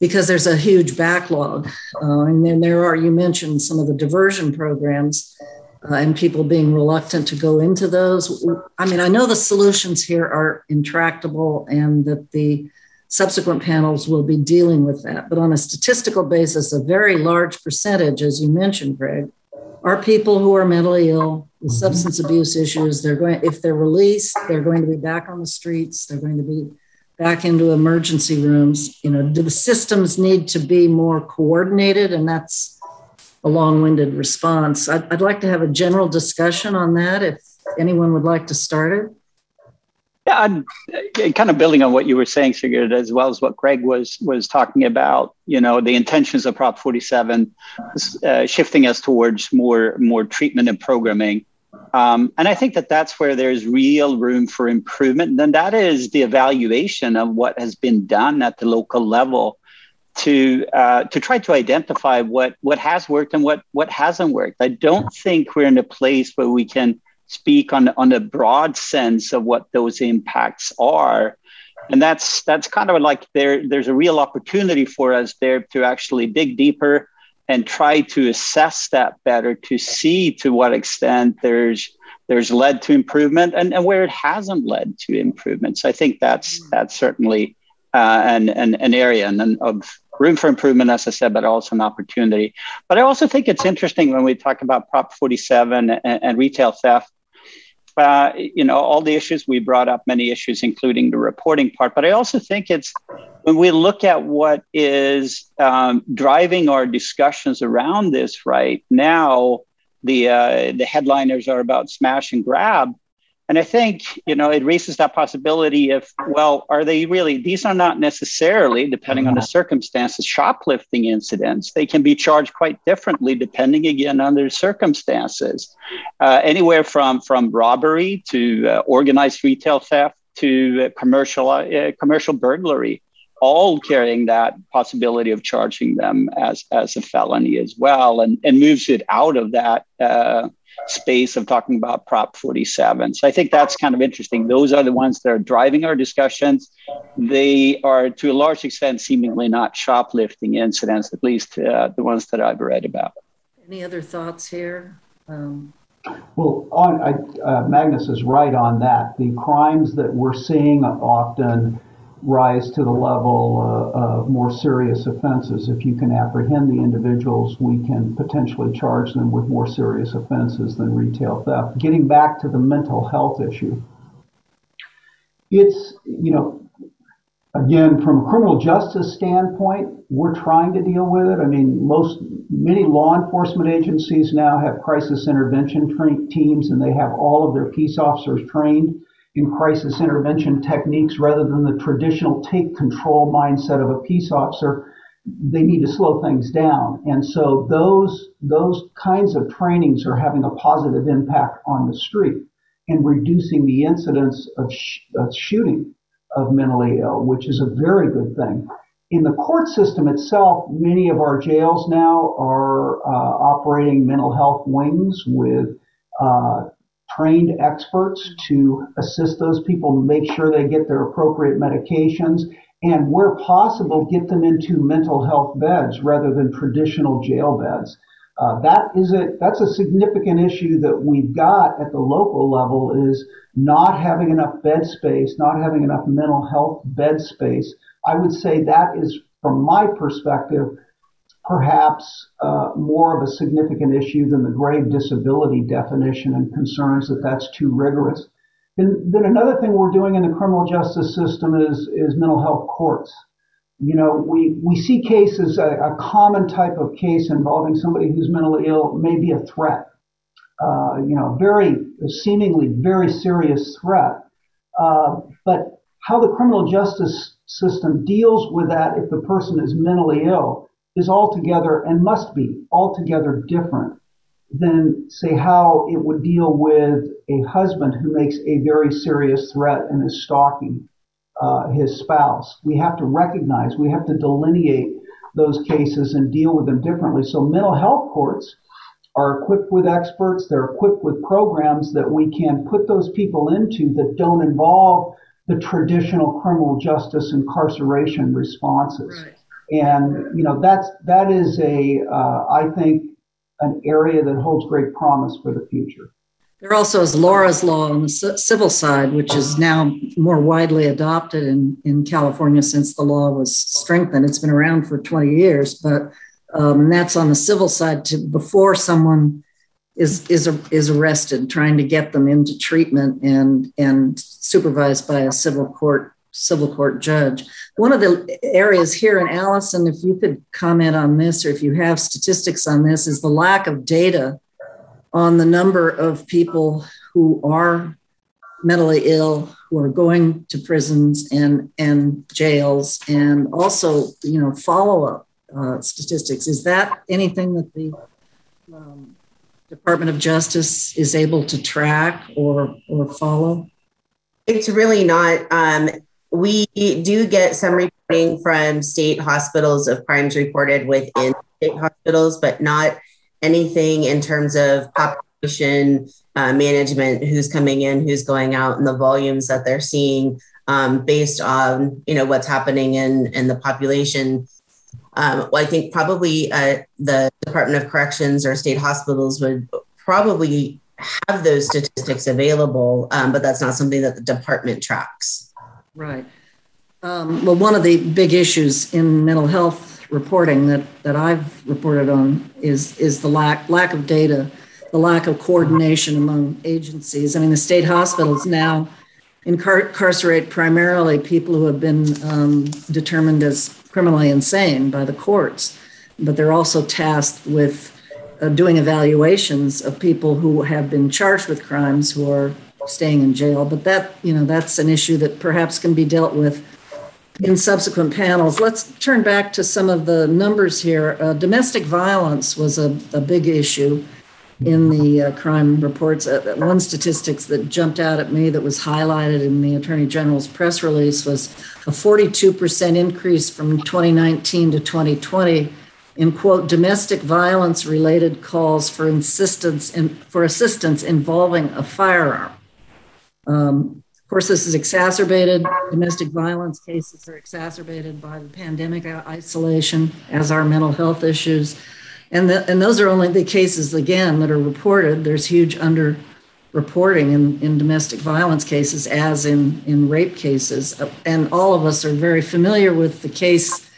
because there's a huge backlog. Uh, and then there are, you mentioned some of the diversion programs uh, and people being reluctant to go into those. I mean, I know the solutions here are intractable and that the subsequent panels will be dealing with that. But on a statistical basis, a very large percentage, as you mentioned, Greg, are people who are mentally ill with mm-hmm. substance abuse issues. They're going, if they're released, they're going to be back on the streets. They're going to be back into emergency rooms. You know, do the systems need to be more coordinated? And that's a long-winded response. I'd, I'd like to have a general discussion on that. If anyone would like to start it. Yeah, I'm uh, kind of building on what you were saying, Sigrid, as well as what Greg was was talking about. You know, the intentions of Prop 47, uh, shifting us towards more more treatment and programming, um, and I think that that's where there's real room for improvement. And then that is the evaluation of what has been done at the local level to uh, to try to identify what what has worked and what what hasn't worked. I don't think we're in a place where we can speak on on a broad sense of what those impacts are and that's that's kind of like there there's a real opportunity for us there to actually dig deeper and try to assess that better to see to what extent there's there's led to improvement and, and where it hasn't led to improvement so i think that's that's certainly uh, an, an, an area and, and of room for improvement as i said but also an opportunity but i also think it's interesting when we talk about prop 47 and, and retail theft uh, you know, all the issues we brought up, many issues, including the reporting part. But I also think it's when we look at what is um, driving our discussions around this right now, the uh, the headliners are about smash and grab. And I think, you know, it raises that possibility of, well, are they really, these are not necessarily, depending on the circumstances, shoplifting incidents. They can be charged quite differently depending, again, on their circumstances. Uh, anywhere from, from robbery to uh, organized retail theft to uh, commercial, uh, commercial burglary, all carrying that possibility of charging them as, as a felony as well, and, and moves it out of that uh, space of talking about Prop 47. So I think that's kind of interesting. Those are the ones that are driving our discussions. They are, to a large extent, seemingly not shoplifting incidents, at least uh, the ones that I've read about. Any other thoughts here? Um, well, on, I, uh, Magnus is right on that. The crimes that we're seeing often rise to the level uh, of more serious offenses. If you can apprehend the individuals, we can potentially charge them with more serious offenses than retail theft. Getting back to the mental health issue, it's, you know, again, from a criminal justice standpoint, we're trying to deal with it. I mean, most, many law enforcement agencies now have crisis intervention tra- teams and they have all of their peace officers trained in crisis intervention techniques rather than the traditional take control mindset of a peace officer they need to slow things down. And so those those kinds of trainings are having a positive impact on the street and reducing the incidence of, sh- of shooting of mentally ill which is a very good thing. In the court system itself many of our jails now are uh, operating mental health wings with uh, trained experts to assist those people make sure they get their appropriate medications and where possible get them into mental health beds rather than traditional jail beds. Uh, that is a that's a significant issue that we've got at the local level is not having enough bed space not having enough mental health bed space. I would say that is from my perspective perhaps uh, more of a significant issue than the grave disability definition and concerns that that's too rigorous. And then another thing we're doing in the criminal justice system is, is mental health courts. You know, we, we see cases, a, a common type of case involving somebody who's mentally ill may be a threat. Uh, you know, very, seemingly very serious threat. Uh, but how the criminal justice system deals with that if the person is mentally ill is altogether and must be altogether different than, say, how it would deal with a husband who makes a very serious threat and is stalking uh, his spouse. We have to recognize, we have to delineate those cases and deal with them differently. So, mental health courts are equipped with experts, they're equipped with programs that we can put those people into that don't involve the traditional criminal justice incarceration responses. Right. And you know that's that is a uh, I think an area that holds great promise for the future. There also is Laura's Law on the civil side, which is now more widely adopted in, in California since the law was strengthened. It's been around for 20 years, but um, and that's on the civil side to before someone is is is arrested, trying to get them into treatment and and supervised by a civil court civil court judge. One of the areas here in Allison, if you could comment on this, or if you have statistics on this, is the lack of data on the number of people who are mentally ill who are going to prisons and and jails and also you know follow up uh, statistics is that anything that the um, department of justice is able to track or or follow it's really not um, we do get some reporting from state hospitals of crimes reported within state hospitals but not anything in terms of population uh, management, who's coming in, who's going out, and the volumes that they're seeing um, based on you know what's happening in in the population. Um, well, I think probably uh, the Department of Corrections or state hospitals would probably have those statistics available, um, but that's not something that the department tracks. Right. Um, well, one of the big issues in mental health reporting that, that I've reported on is, is the lack, lack of data, the lack of coordination among agencies. I mean, the state hospitals now incarcerate primarily people who have been um, determined as criminally insane by the courts, but they're also tasked with uh, doing evaluations of people who have been charged with crimes who are staying in jail. But that, you know, that's an issue that perhaps can be dealt with in subsequent panels. Let's turn back to some of the numbers here. Uh, domestic violence was a, a, big issue in the uh, crime reports. Uh, one statistics that jumped out at me that was highlighted in the Attorney General's press release was a 42% increase from 2019 to 2020 in quote domestic violence related calls for insistence in, for assistance involving a firearm. Um, of course, this is exacerbated. Domestic violence cases are exacerbated by the pandemic isolation, as are mental health issues. And, the, and those are only the cases, again, that are reported. There's huge underreporting in, in domestic violence cases, as in, in rape cases. And all of us are very familiar with the case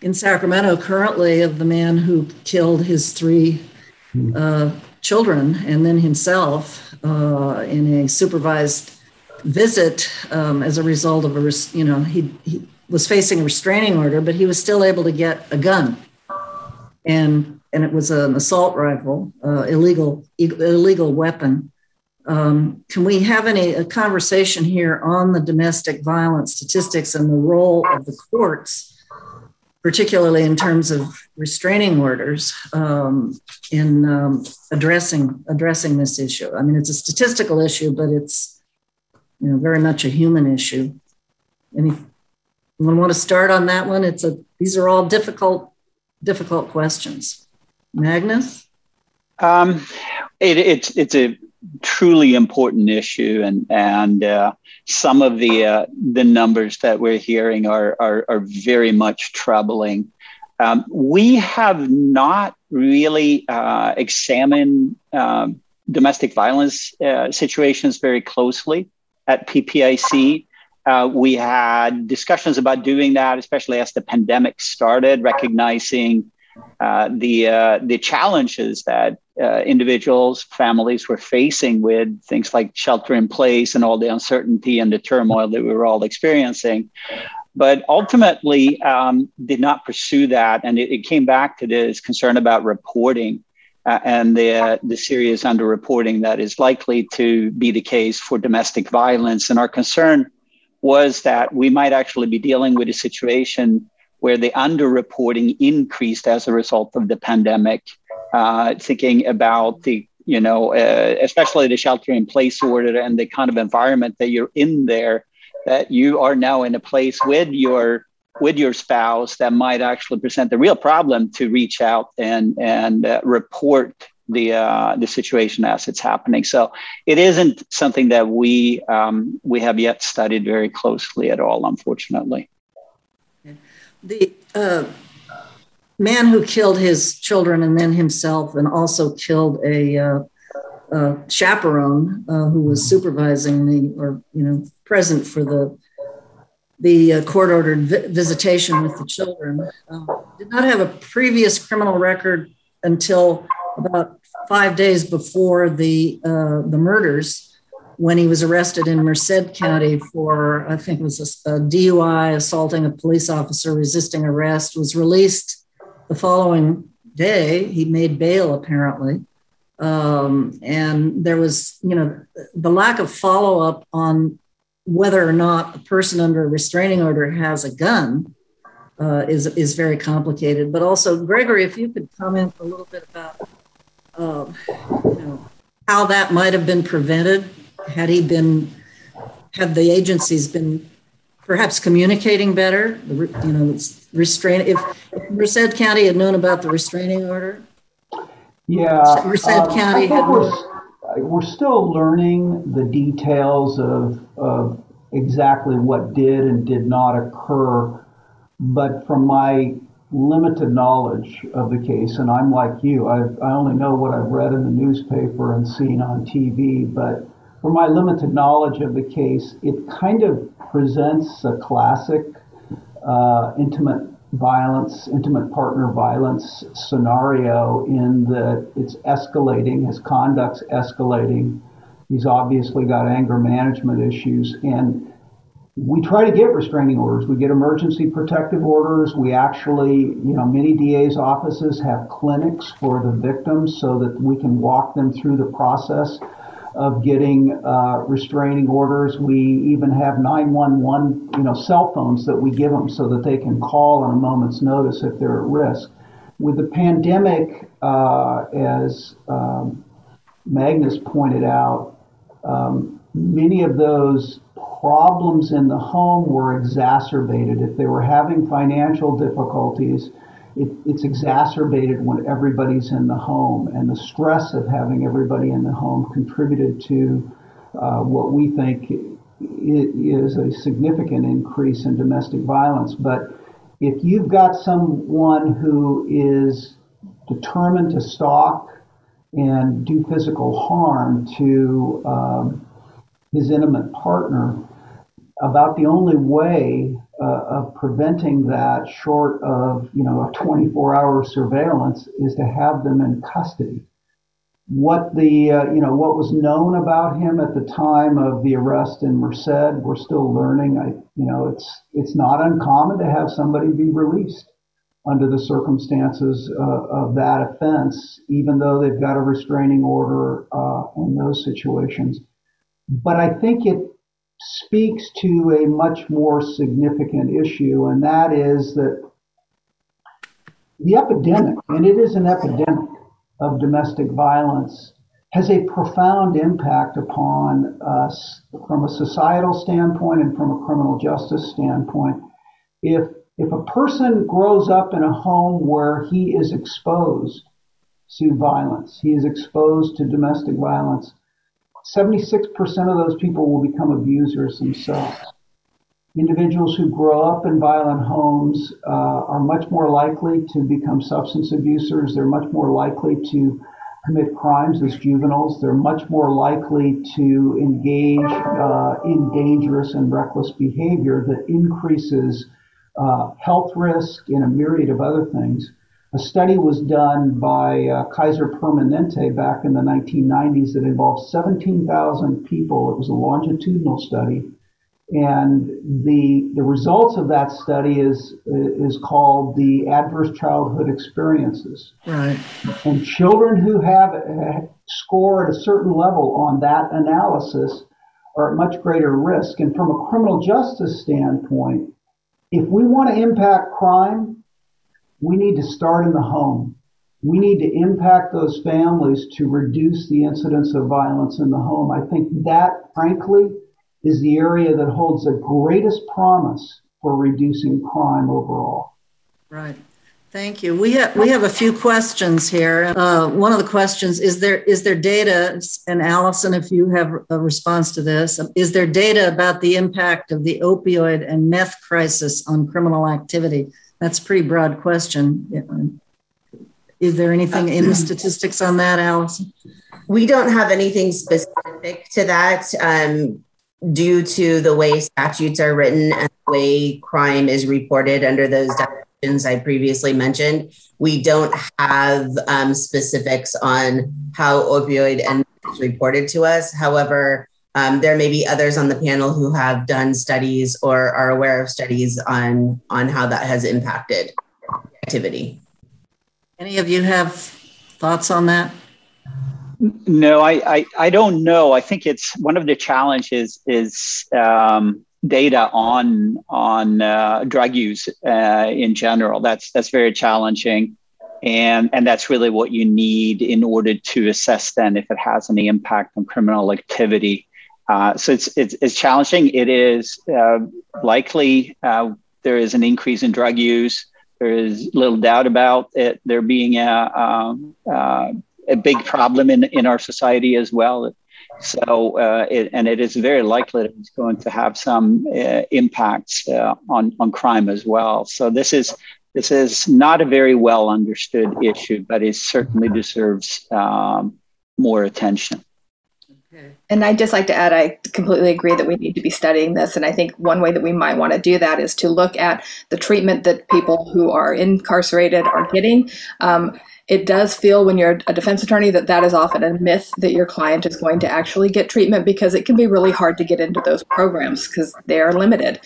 in Sacramento currently of the man who killed his three uh, children and then himself uh, in a supervised visit um, as a result of a, you know, he, he was facing a restraining order, but he was still able to get a gun. And, and it was an assault rifle, uh, illegal, illegal weapon. Um, can we have any a conversation here on the domestic violence statistics and the role of the courts, particularly in terms of restraining orders um, in um, addressing addressing this issue? I mean, it's a statistical issue, but it's you know, very much a human issue. Anyone want to start on that one? It's a these are all difficult, difficult questions. Magnus? Um, it, it's it's a truly important issue, and and uh, some of the uh, the numbers that we're hearing are are, are very much troubling. Um, we have not really uh, examined um, domestic violence uh, situations very closely at PPIC. Uh, we had discussions about doing that, especially as the pandemic started, recognizing uh, the the challenges that uh, individuals, families were facing with things like shelter in place and all the uncertainty and the turmoil that we were all experiencing. But ultimately, um, did not pursue that, and it, it came back to this concern about reporting uh, and the, uh, the serious underreporting that is likely to be the case for domestic violence. And our concern was that we might actually be dealing with a situation where the underreporting increased as a result of the pandemic. Uh, thinking about the you know, uh, especially the shelter in place order and the kind of environment that you're in there, that you are now in a place with your with your spouse that might actually present a real problem to reach out and and uh, report the uh, the situation as it's happening. So it isn't something that we um, we have yet studied very closely at all, unfortunately. The uh, man who killed his children and then himself, and also killed a uh, uh, chaperone uh, who was supervising the or you know present for the the uh, court ordered vi- visitation with the children. Uh, did not have a previous criminal record until about five days before the uh, the murders when he was arrested in Merced County for I think it was a, a DUI assaulting a police officer resisting arrest was released the following day he made bail apparently um, and there was, you know, the lack of follow up on whether or not a person under a restraining order has a gun uh, is is very complicated. But also, Gregory, if you could comment a little bit about, uh, you know, how that might have been prevented had he been, had the agencies been perhaps communicating better. You know, restrain. If, if Merced County had known about the restraining order, yeah. Merced um, County had we're, we're still learning the details of, of exactly what did and did not occur. But from my limited knowledge of the case, and I'm like you, i I only know what I've read in the newspaper and seen on TV, but from my limited knowledge of the case, it kind of presents a classic uh, intimate violence, intimate partner violence scenario in that it's escalating, his conduct's escalating. He's obviously got anger management issues. And we try to get restraining orders. We get emergency protective orders. We actually, you know, many DA's offices have clinics for the victims so that we can walk them through the process of getting uh, restraining orders. We even have 911, you know, cell phones that we give them so that they can call on a moment's notice if they're at risk. With the pandemic, uh, as um, Magnus pointed out, um, many of those problems in the home were exacerbated. If they were having financial difficulties, it, it's exacerbated when everybody's in the home, and the stress of having everybody in the home contributed to uh, what we think is a significant increase in domestic violence. But if you've got someone who is determined to stalk and do physical harm to um, his intimate partner, about the only way uh, of preventing that short of you know a 24 hour surveillance is to have them in custody. What the uh, you know what was known about him at the time of the arrest in Merced we're still learning. I you know it's it's not uncommon to have somebody be released under the circumstances uh, of that offense even though they've got a restraining order uh, in those situations. But I think it speaks to a much more significant issue, and that is that the epidemic, and it is an epidemic of domestic violence, has a profound impact upon us from a societal standpoint and from a criminal justice standpoint. If if a person grows up in a home where he is exposed to violence, he is exposed to domestic violence, 76% of those people will become abusers themselves. Individuals who grow up in violent homes uh, are much more likely to become substance abusers. They're much more likely to commit crimes as juveniles. They're much more likely to engage uh, in dangerous and reckless behavior that increases uh, health risk and a myriad of other things. A study was done by uh, Kaiser Permanente back in the 1990s that involved 17,000 people. It was a longitudinal study. And the, the results of that study is, is called the adverse childhood experiences. Right. And children who have uh, score at a certain level on that analysis are at much greater risk. And from a criminal justice standpoint, if we want to impact crime, we need to start in the home. We need to impact those families to reduce the incidence of violence in the home. I think that, frankly, is the area that holds the greatest promise for reducing crime overall. Right. Thank you. We have we have a few questions here. Uh, one of the questions is there is there data, and Allison, if you have a response to this, is there data about the impact of the opioid and meth crisis on criminal activity? That's a pretty broad question. Is there anything in the statistics on that, Allison? we don't have anything specific to that um, due to the way statutes are written and the way crime is reported under those definitions I previously mentioned. We don't have um, specifics on how opioid and reported to us. However, um, there may be others on the panel who have done studies or are aware of studies on on how that has impacted activity. Any of you have thoughts on that? No, I, I, I don't know. I think it's one of the challenges is um, data on on uh, drug use uh, in general. That's that's very challenging, and and that's really what you need in order to assess then if it has any impact on criminal activity. Uh, so it's, it's, it's challenging. It is uh, likely uh, there is an increase in drug use. There is little doubt about it there being a, um, uh, a big problem in, in our society as well. So, uh, it, and it is very likely that it's going to have some impacts on, on crime as well. So this is this is not a very well understood issue, but it certainly deserves um, more attention. And I'd just like to add, I completely agree that we need to be studying this. And I think one way that we might want to do that is to look at the treatment that people who are incarcerated are getting. Um, it does feel when you're a defense attorney that that is often a myth that your client is going to actually get treatment because it can be really hard to get into those programs because they are limited.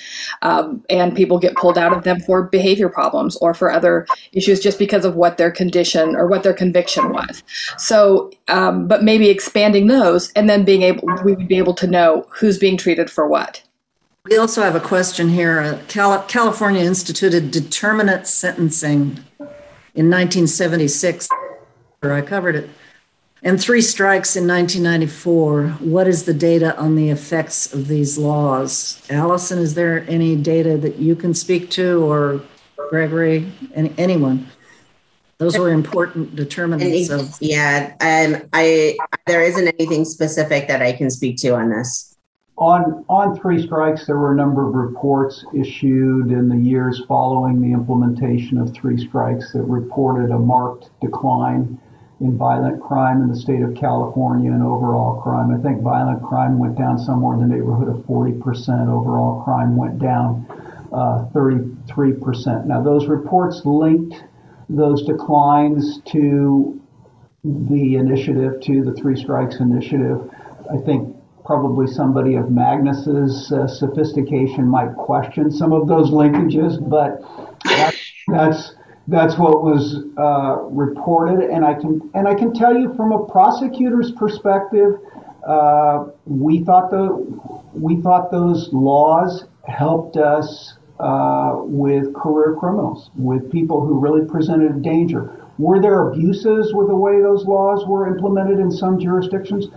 Um, and people get pulled out of them for behavior problems or for other issues just because of what their condition or what their conviction was. So, um, but maybe expanding those and then being able, we would be able to know who's being treated for what. We also have a question here. Uh, Cal- California instituted determinate sentencing in 1976. I covered it. And three strikes in 1994. What is the data on the effects of these laws? Allison, is there any data that you can speak to, or Gregory, any, anyone? Those were important determinants of. Yeah, um, I there isn't anything specific that I can speak to on this. On, on three strikes, there were a number of reports issued in the years following the implementation of three strikes that reported a marked decline in violent crime in the state of California and overall crime. I think violent crime went down somewhere in the neighborhood of 40%. Overall crime went down uh, 33%. Now, those reports linked those declines to the initiative, to the Three Strikes initiative. I think probably somebody of Magnus's uh, sophistication might question some of those linkages, but that, that's that's what was uh, reported, and I can and I can tell you from a prosecutor's perspective, uh, we thought the we thought those laws helped us uh, with career criminals, with people who really presented a danger. Were there abuses with the way those laws were implemented in some jurisdictions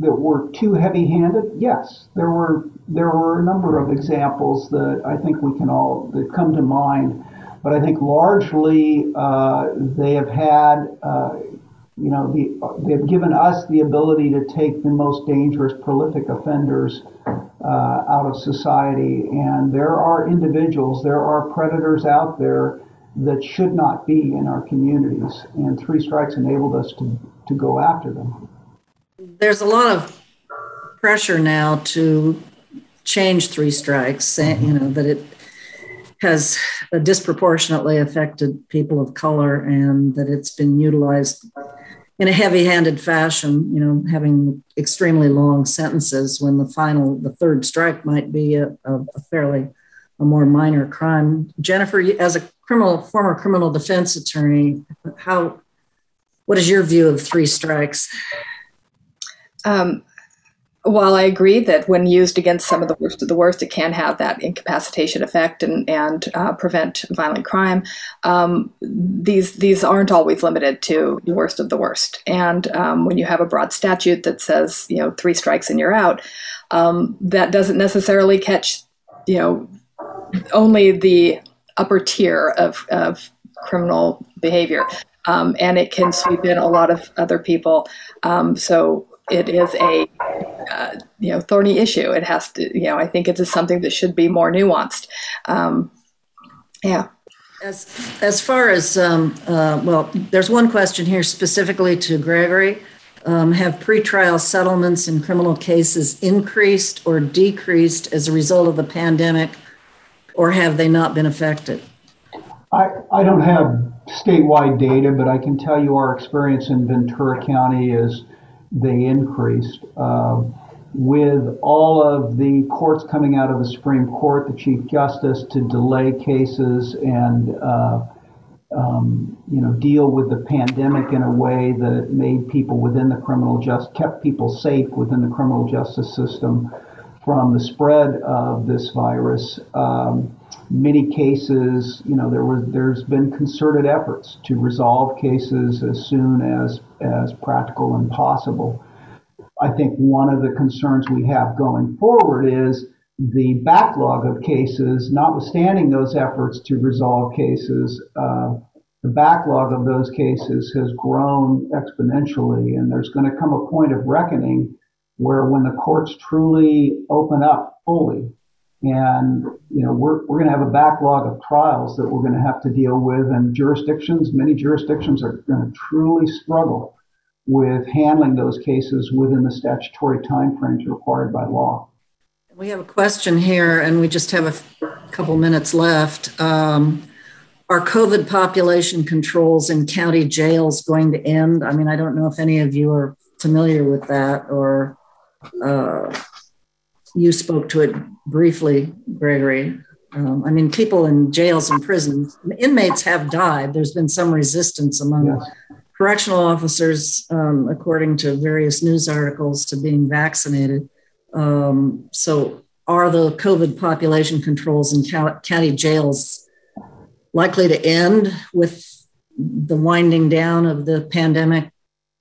that were too heavy-handed? Yes, there were. There were a number of examples that I think we can all that come to mind, but I think largely uh, they have had. Uh, you know, the, they've given us the ability to take the most dangerous, prolific offenders uh, out of society. And there are individuals, there are predators out there that should not be in our communities. And Three Strikes enabled us to, to go after them. There's a lot of pressure now to change Three Strikes, eh, mm-hmm. you know, that it has disproportionately affected people of color and that it's been utilized in a heavy-handed fashion, you know, having extremely long sentences when the final, the third strike might be a, a fairly a more minor crime. Jennifer, as a criminal former criminal defense attorney, how what is your view of three strikes? Um, while I agree that when used against some of the worst of the worst, it can have that incapacitation effect and and uh, prevent violent crime. Um, these these aren't always limited to the worst of the worst. And um, when you have a broad statute that says you know three strikes and you're out, um, that doesn't necessarily catch you know only the upper tier of, of criminal behavior. Um, and it can sweep in a lot of other people. Um, so it is a uh, you know thorny issue. It has to you know I think it is something that should be more nuanced. Um, yeah. As as far as um, uh, well, there's one question here specifically to Gregory. Um, have pretrial settlements in criminal cases increased or decreased as a result of the pandemic, or have they not been affected? I, I don't have statewide data, but I can tell you our experience in Ventura County is they increased. Uh, with all of the courts coming out of the Supreme Court, the Chief Justice to delay cases and uh, um, you know deal with the pandemic in a way that made people within the criminal just kept people safe within the criminal justice system from the spread of this virus. Um, many cases, you know, there was there's been concerted efforts to resolve cases as soon as as practical and possible. I think one of the concerns we have going forward is the backlog of cases, notwithstanding those efforts to resolve cases, uh, the backlog of those cases has grown exponentially, and there's going to come a point of reckoning where when the courts truly open up fully, and you know we're, we're going to have a backlog of trials that we're going to have to deal with, and jurisdictions, many jurisdictions are going to truly struggle with handling those cases within the statutory timeframes required by law. We have a question here, and we just have a couple minutes left. Um, are COVID population controls in county jails going to end? I mean, I don't know if any of you are familiar with that or uh, you spoke to it briefly, Gregory. Um, I mean, people in jails and prisons, inmates have died. There's been some resistance among yes. correctional officers, um, according to various news articles, to being vaccinated. Um, so, are the COVID population controls in county jails likely to end with the winding down of the pandemic,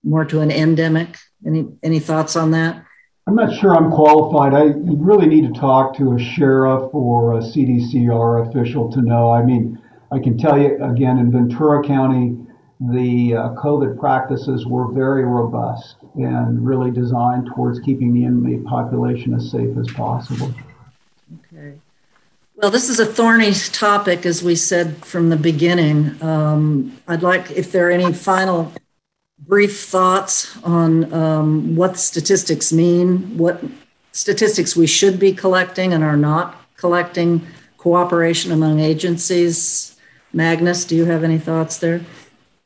more to an endemic? Any any thoughts on that? I'm not sure I'm qualified. I you really need to talk to a sheriff or a CDCR official to know. I mean, I can tell you again in Ventura County, the uh, COVID practices were very robust and really designed towards keeping the inmate population as safe as possible. Okay. Well, this is a thorny topic, as we said from the beginning. Um, I'd like, if there are any final brief thoughts on um, what statistics mean, what statistics we should be collecting and are not collecting, cooperation among agencies. Magnus, do you have any thoughts there?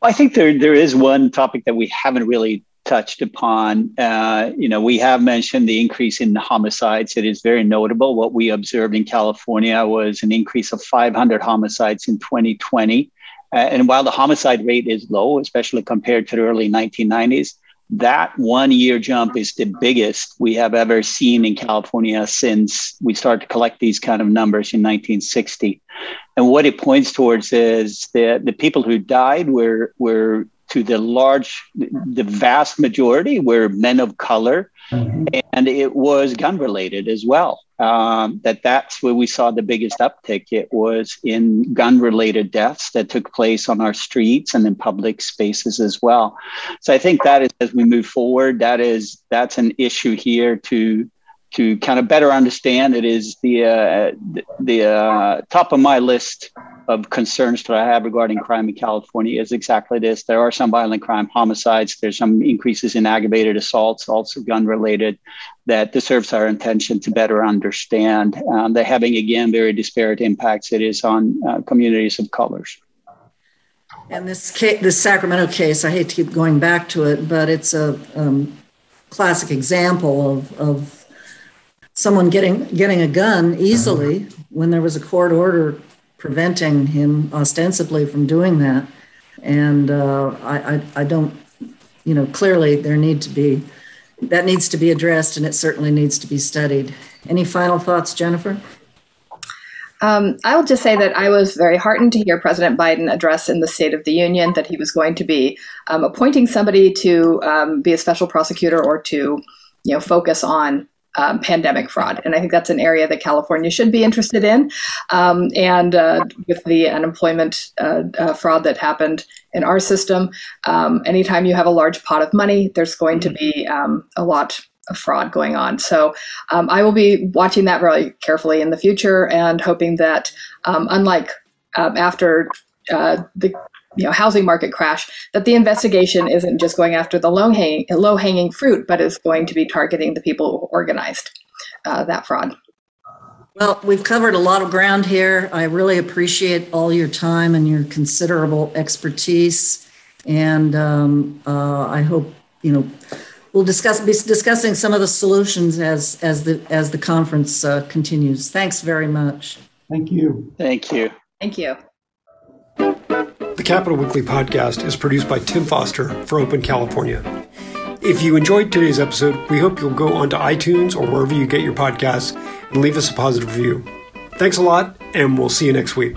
I think there there is one topic that we haven't really touched upon. Uh, you know, we have mentioned the increase in homicides. It is very notable. What we observed in California was an increase of 500 homicides in 2020. Uh, and while the homicide rate is low, especially compared to the early 1990s, that one year jump is the biggest we have ever seen in California since we started to collect these kind of numbers in 1960. And what it points towards is that the people who died were, were to the large, the vast majority were men of color, mm-hmm. and it was gun related as well um, that that's where we saw the biggest uptick. It was in gun related deaths that took place on our streets and in public spaces as well. So I think that is as we move forward, that is that's an issue here to to kind of better understand. It is the uh, the, uh, top of my list of concerns that I have regarding crime in California is exactly this. There are some violent crime homicides. There's some increases in aggravated assaults, also gun related, that deserves our attention to better understand. Um, they're having, again, very disparate impacts it is on uh, communities of colors. And this case, this Sacramento case, I hate to keep going back to it, but it's a um, classic example of, of someone getting getting a gun easily when there was a court order preventing him ostensibly from doing that. And uh, I, I, I don't, you know, clearly there need to be, that needs to be addressed and it certainly needs to be studied. Any final thoughts, Jennifer? Um, I will just say that I was very heartened to hear President Biden address in the State of the Union that he was going to be um, appointing somebody to um, be a special prosecutor or to, you know, focus on um, pandemic fraud. And I think that's an area that California should be interested in. Um, and uh, with the unemployment uh, uh, fraud that happened in our system, um, anytime you have a large pot of money, there's going to be um, a lot of fraud going on. So um, I will be watching that really carefully in the future and hoping that, um, unlike after uh, the you know housing market crash that the investigation isn't just going after the low hanging low hanging fruit but is going to be targeting the people who organized uh, that fraud. Well we've covered a lot of ground here. I really appreciate all your time and your considerable expertise. And um, uh, i hope you know we'll discuss be discussing some of the solutions as as the as the conference uh, continues. Thanks very much. Thank you. Thank you. Thank you the Capitol Weekly podcast is produced by Tim Foster for Open California. If you enjoyed today's episode, we hope you'll go onto iTunes or wherever you get your podcasts and leave us a positive review. Thanks a lot, and we'll see you next week.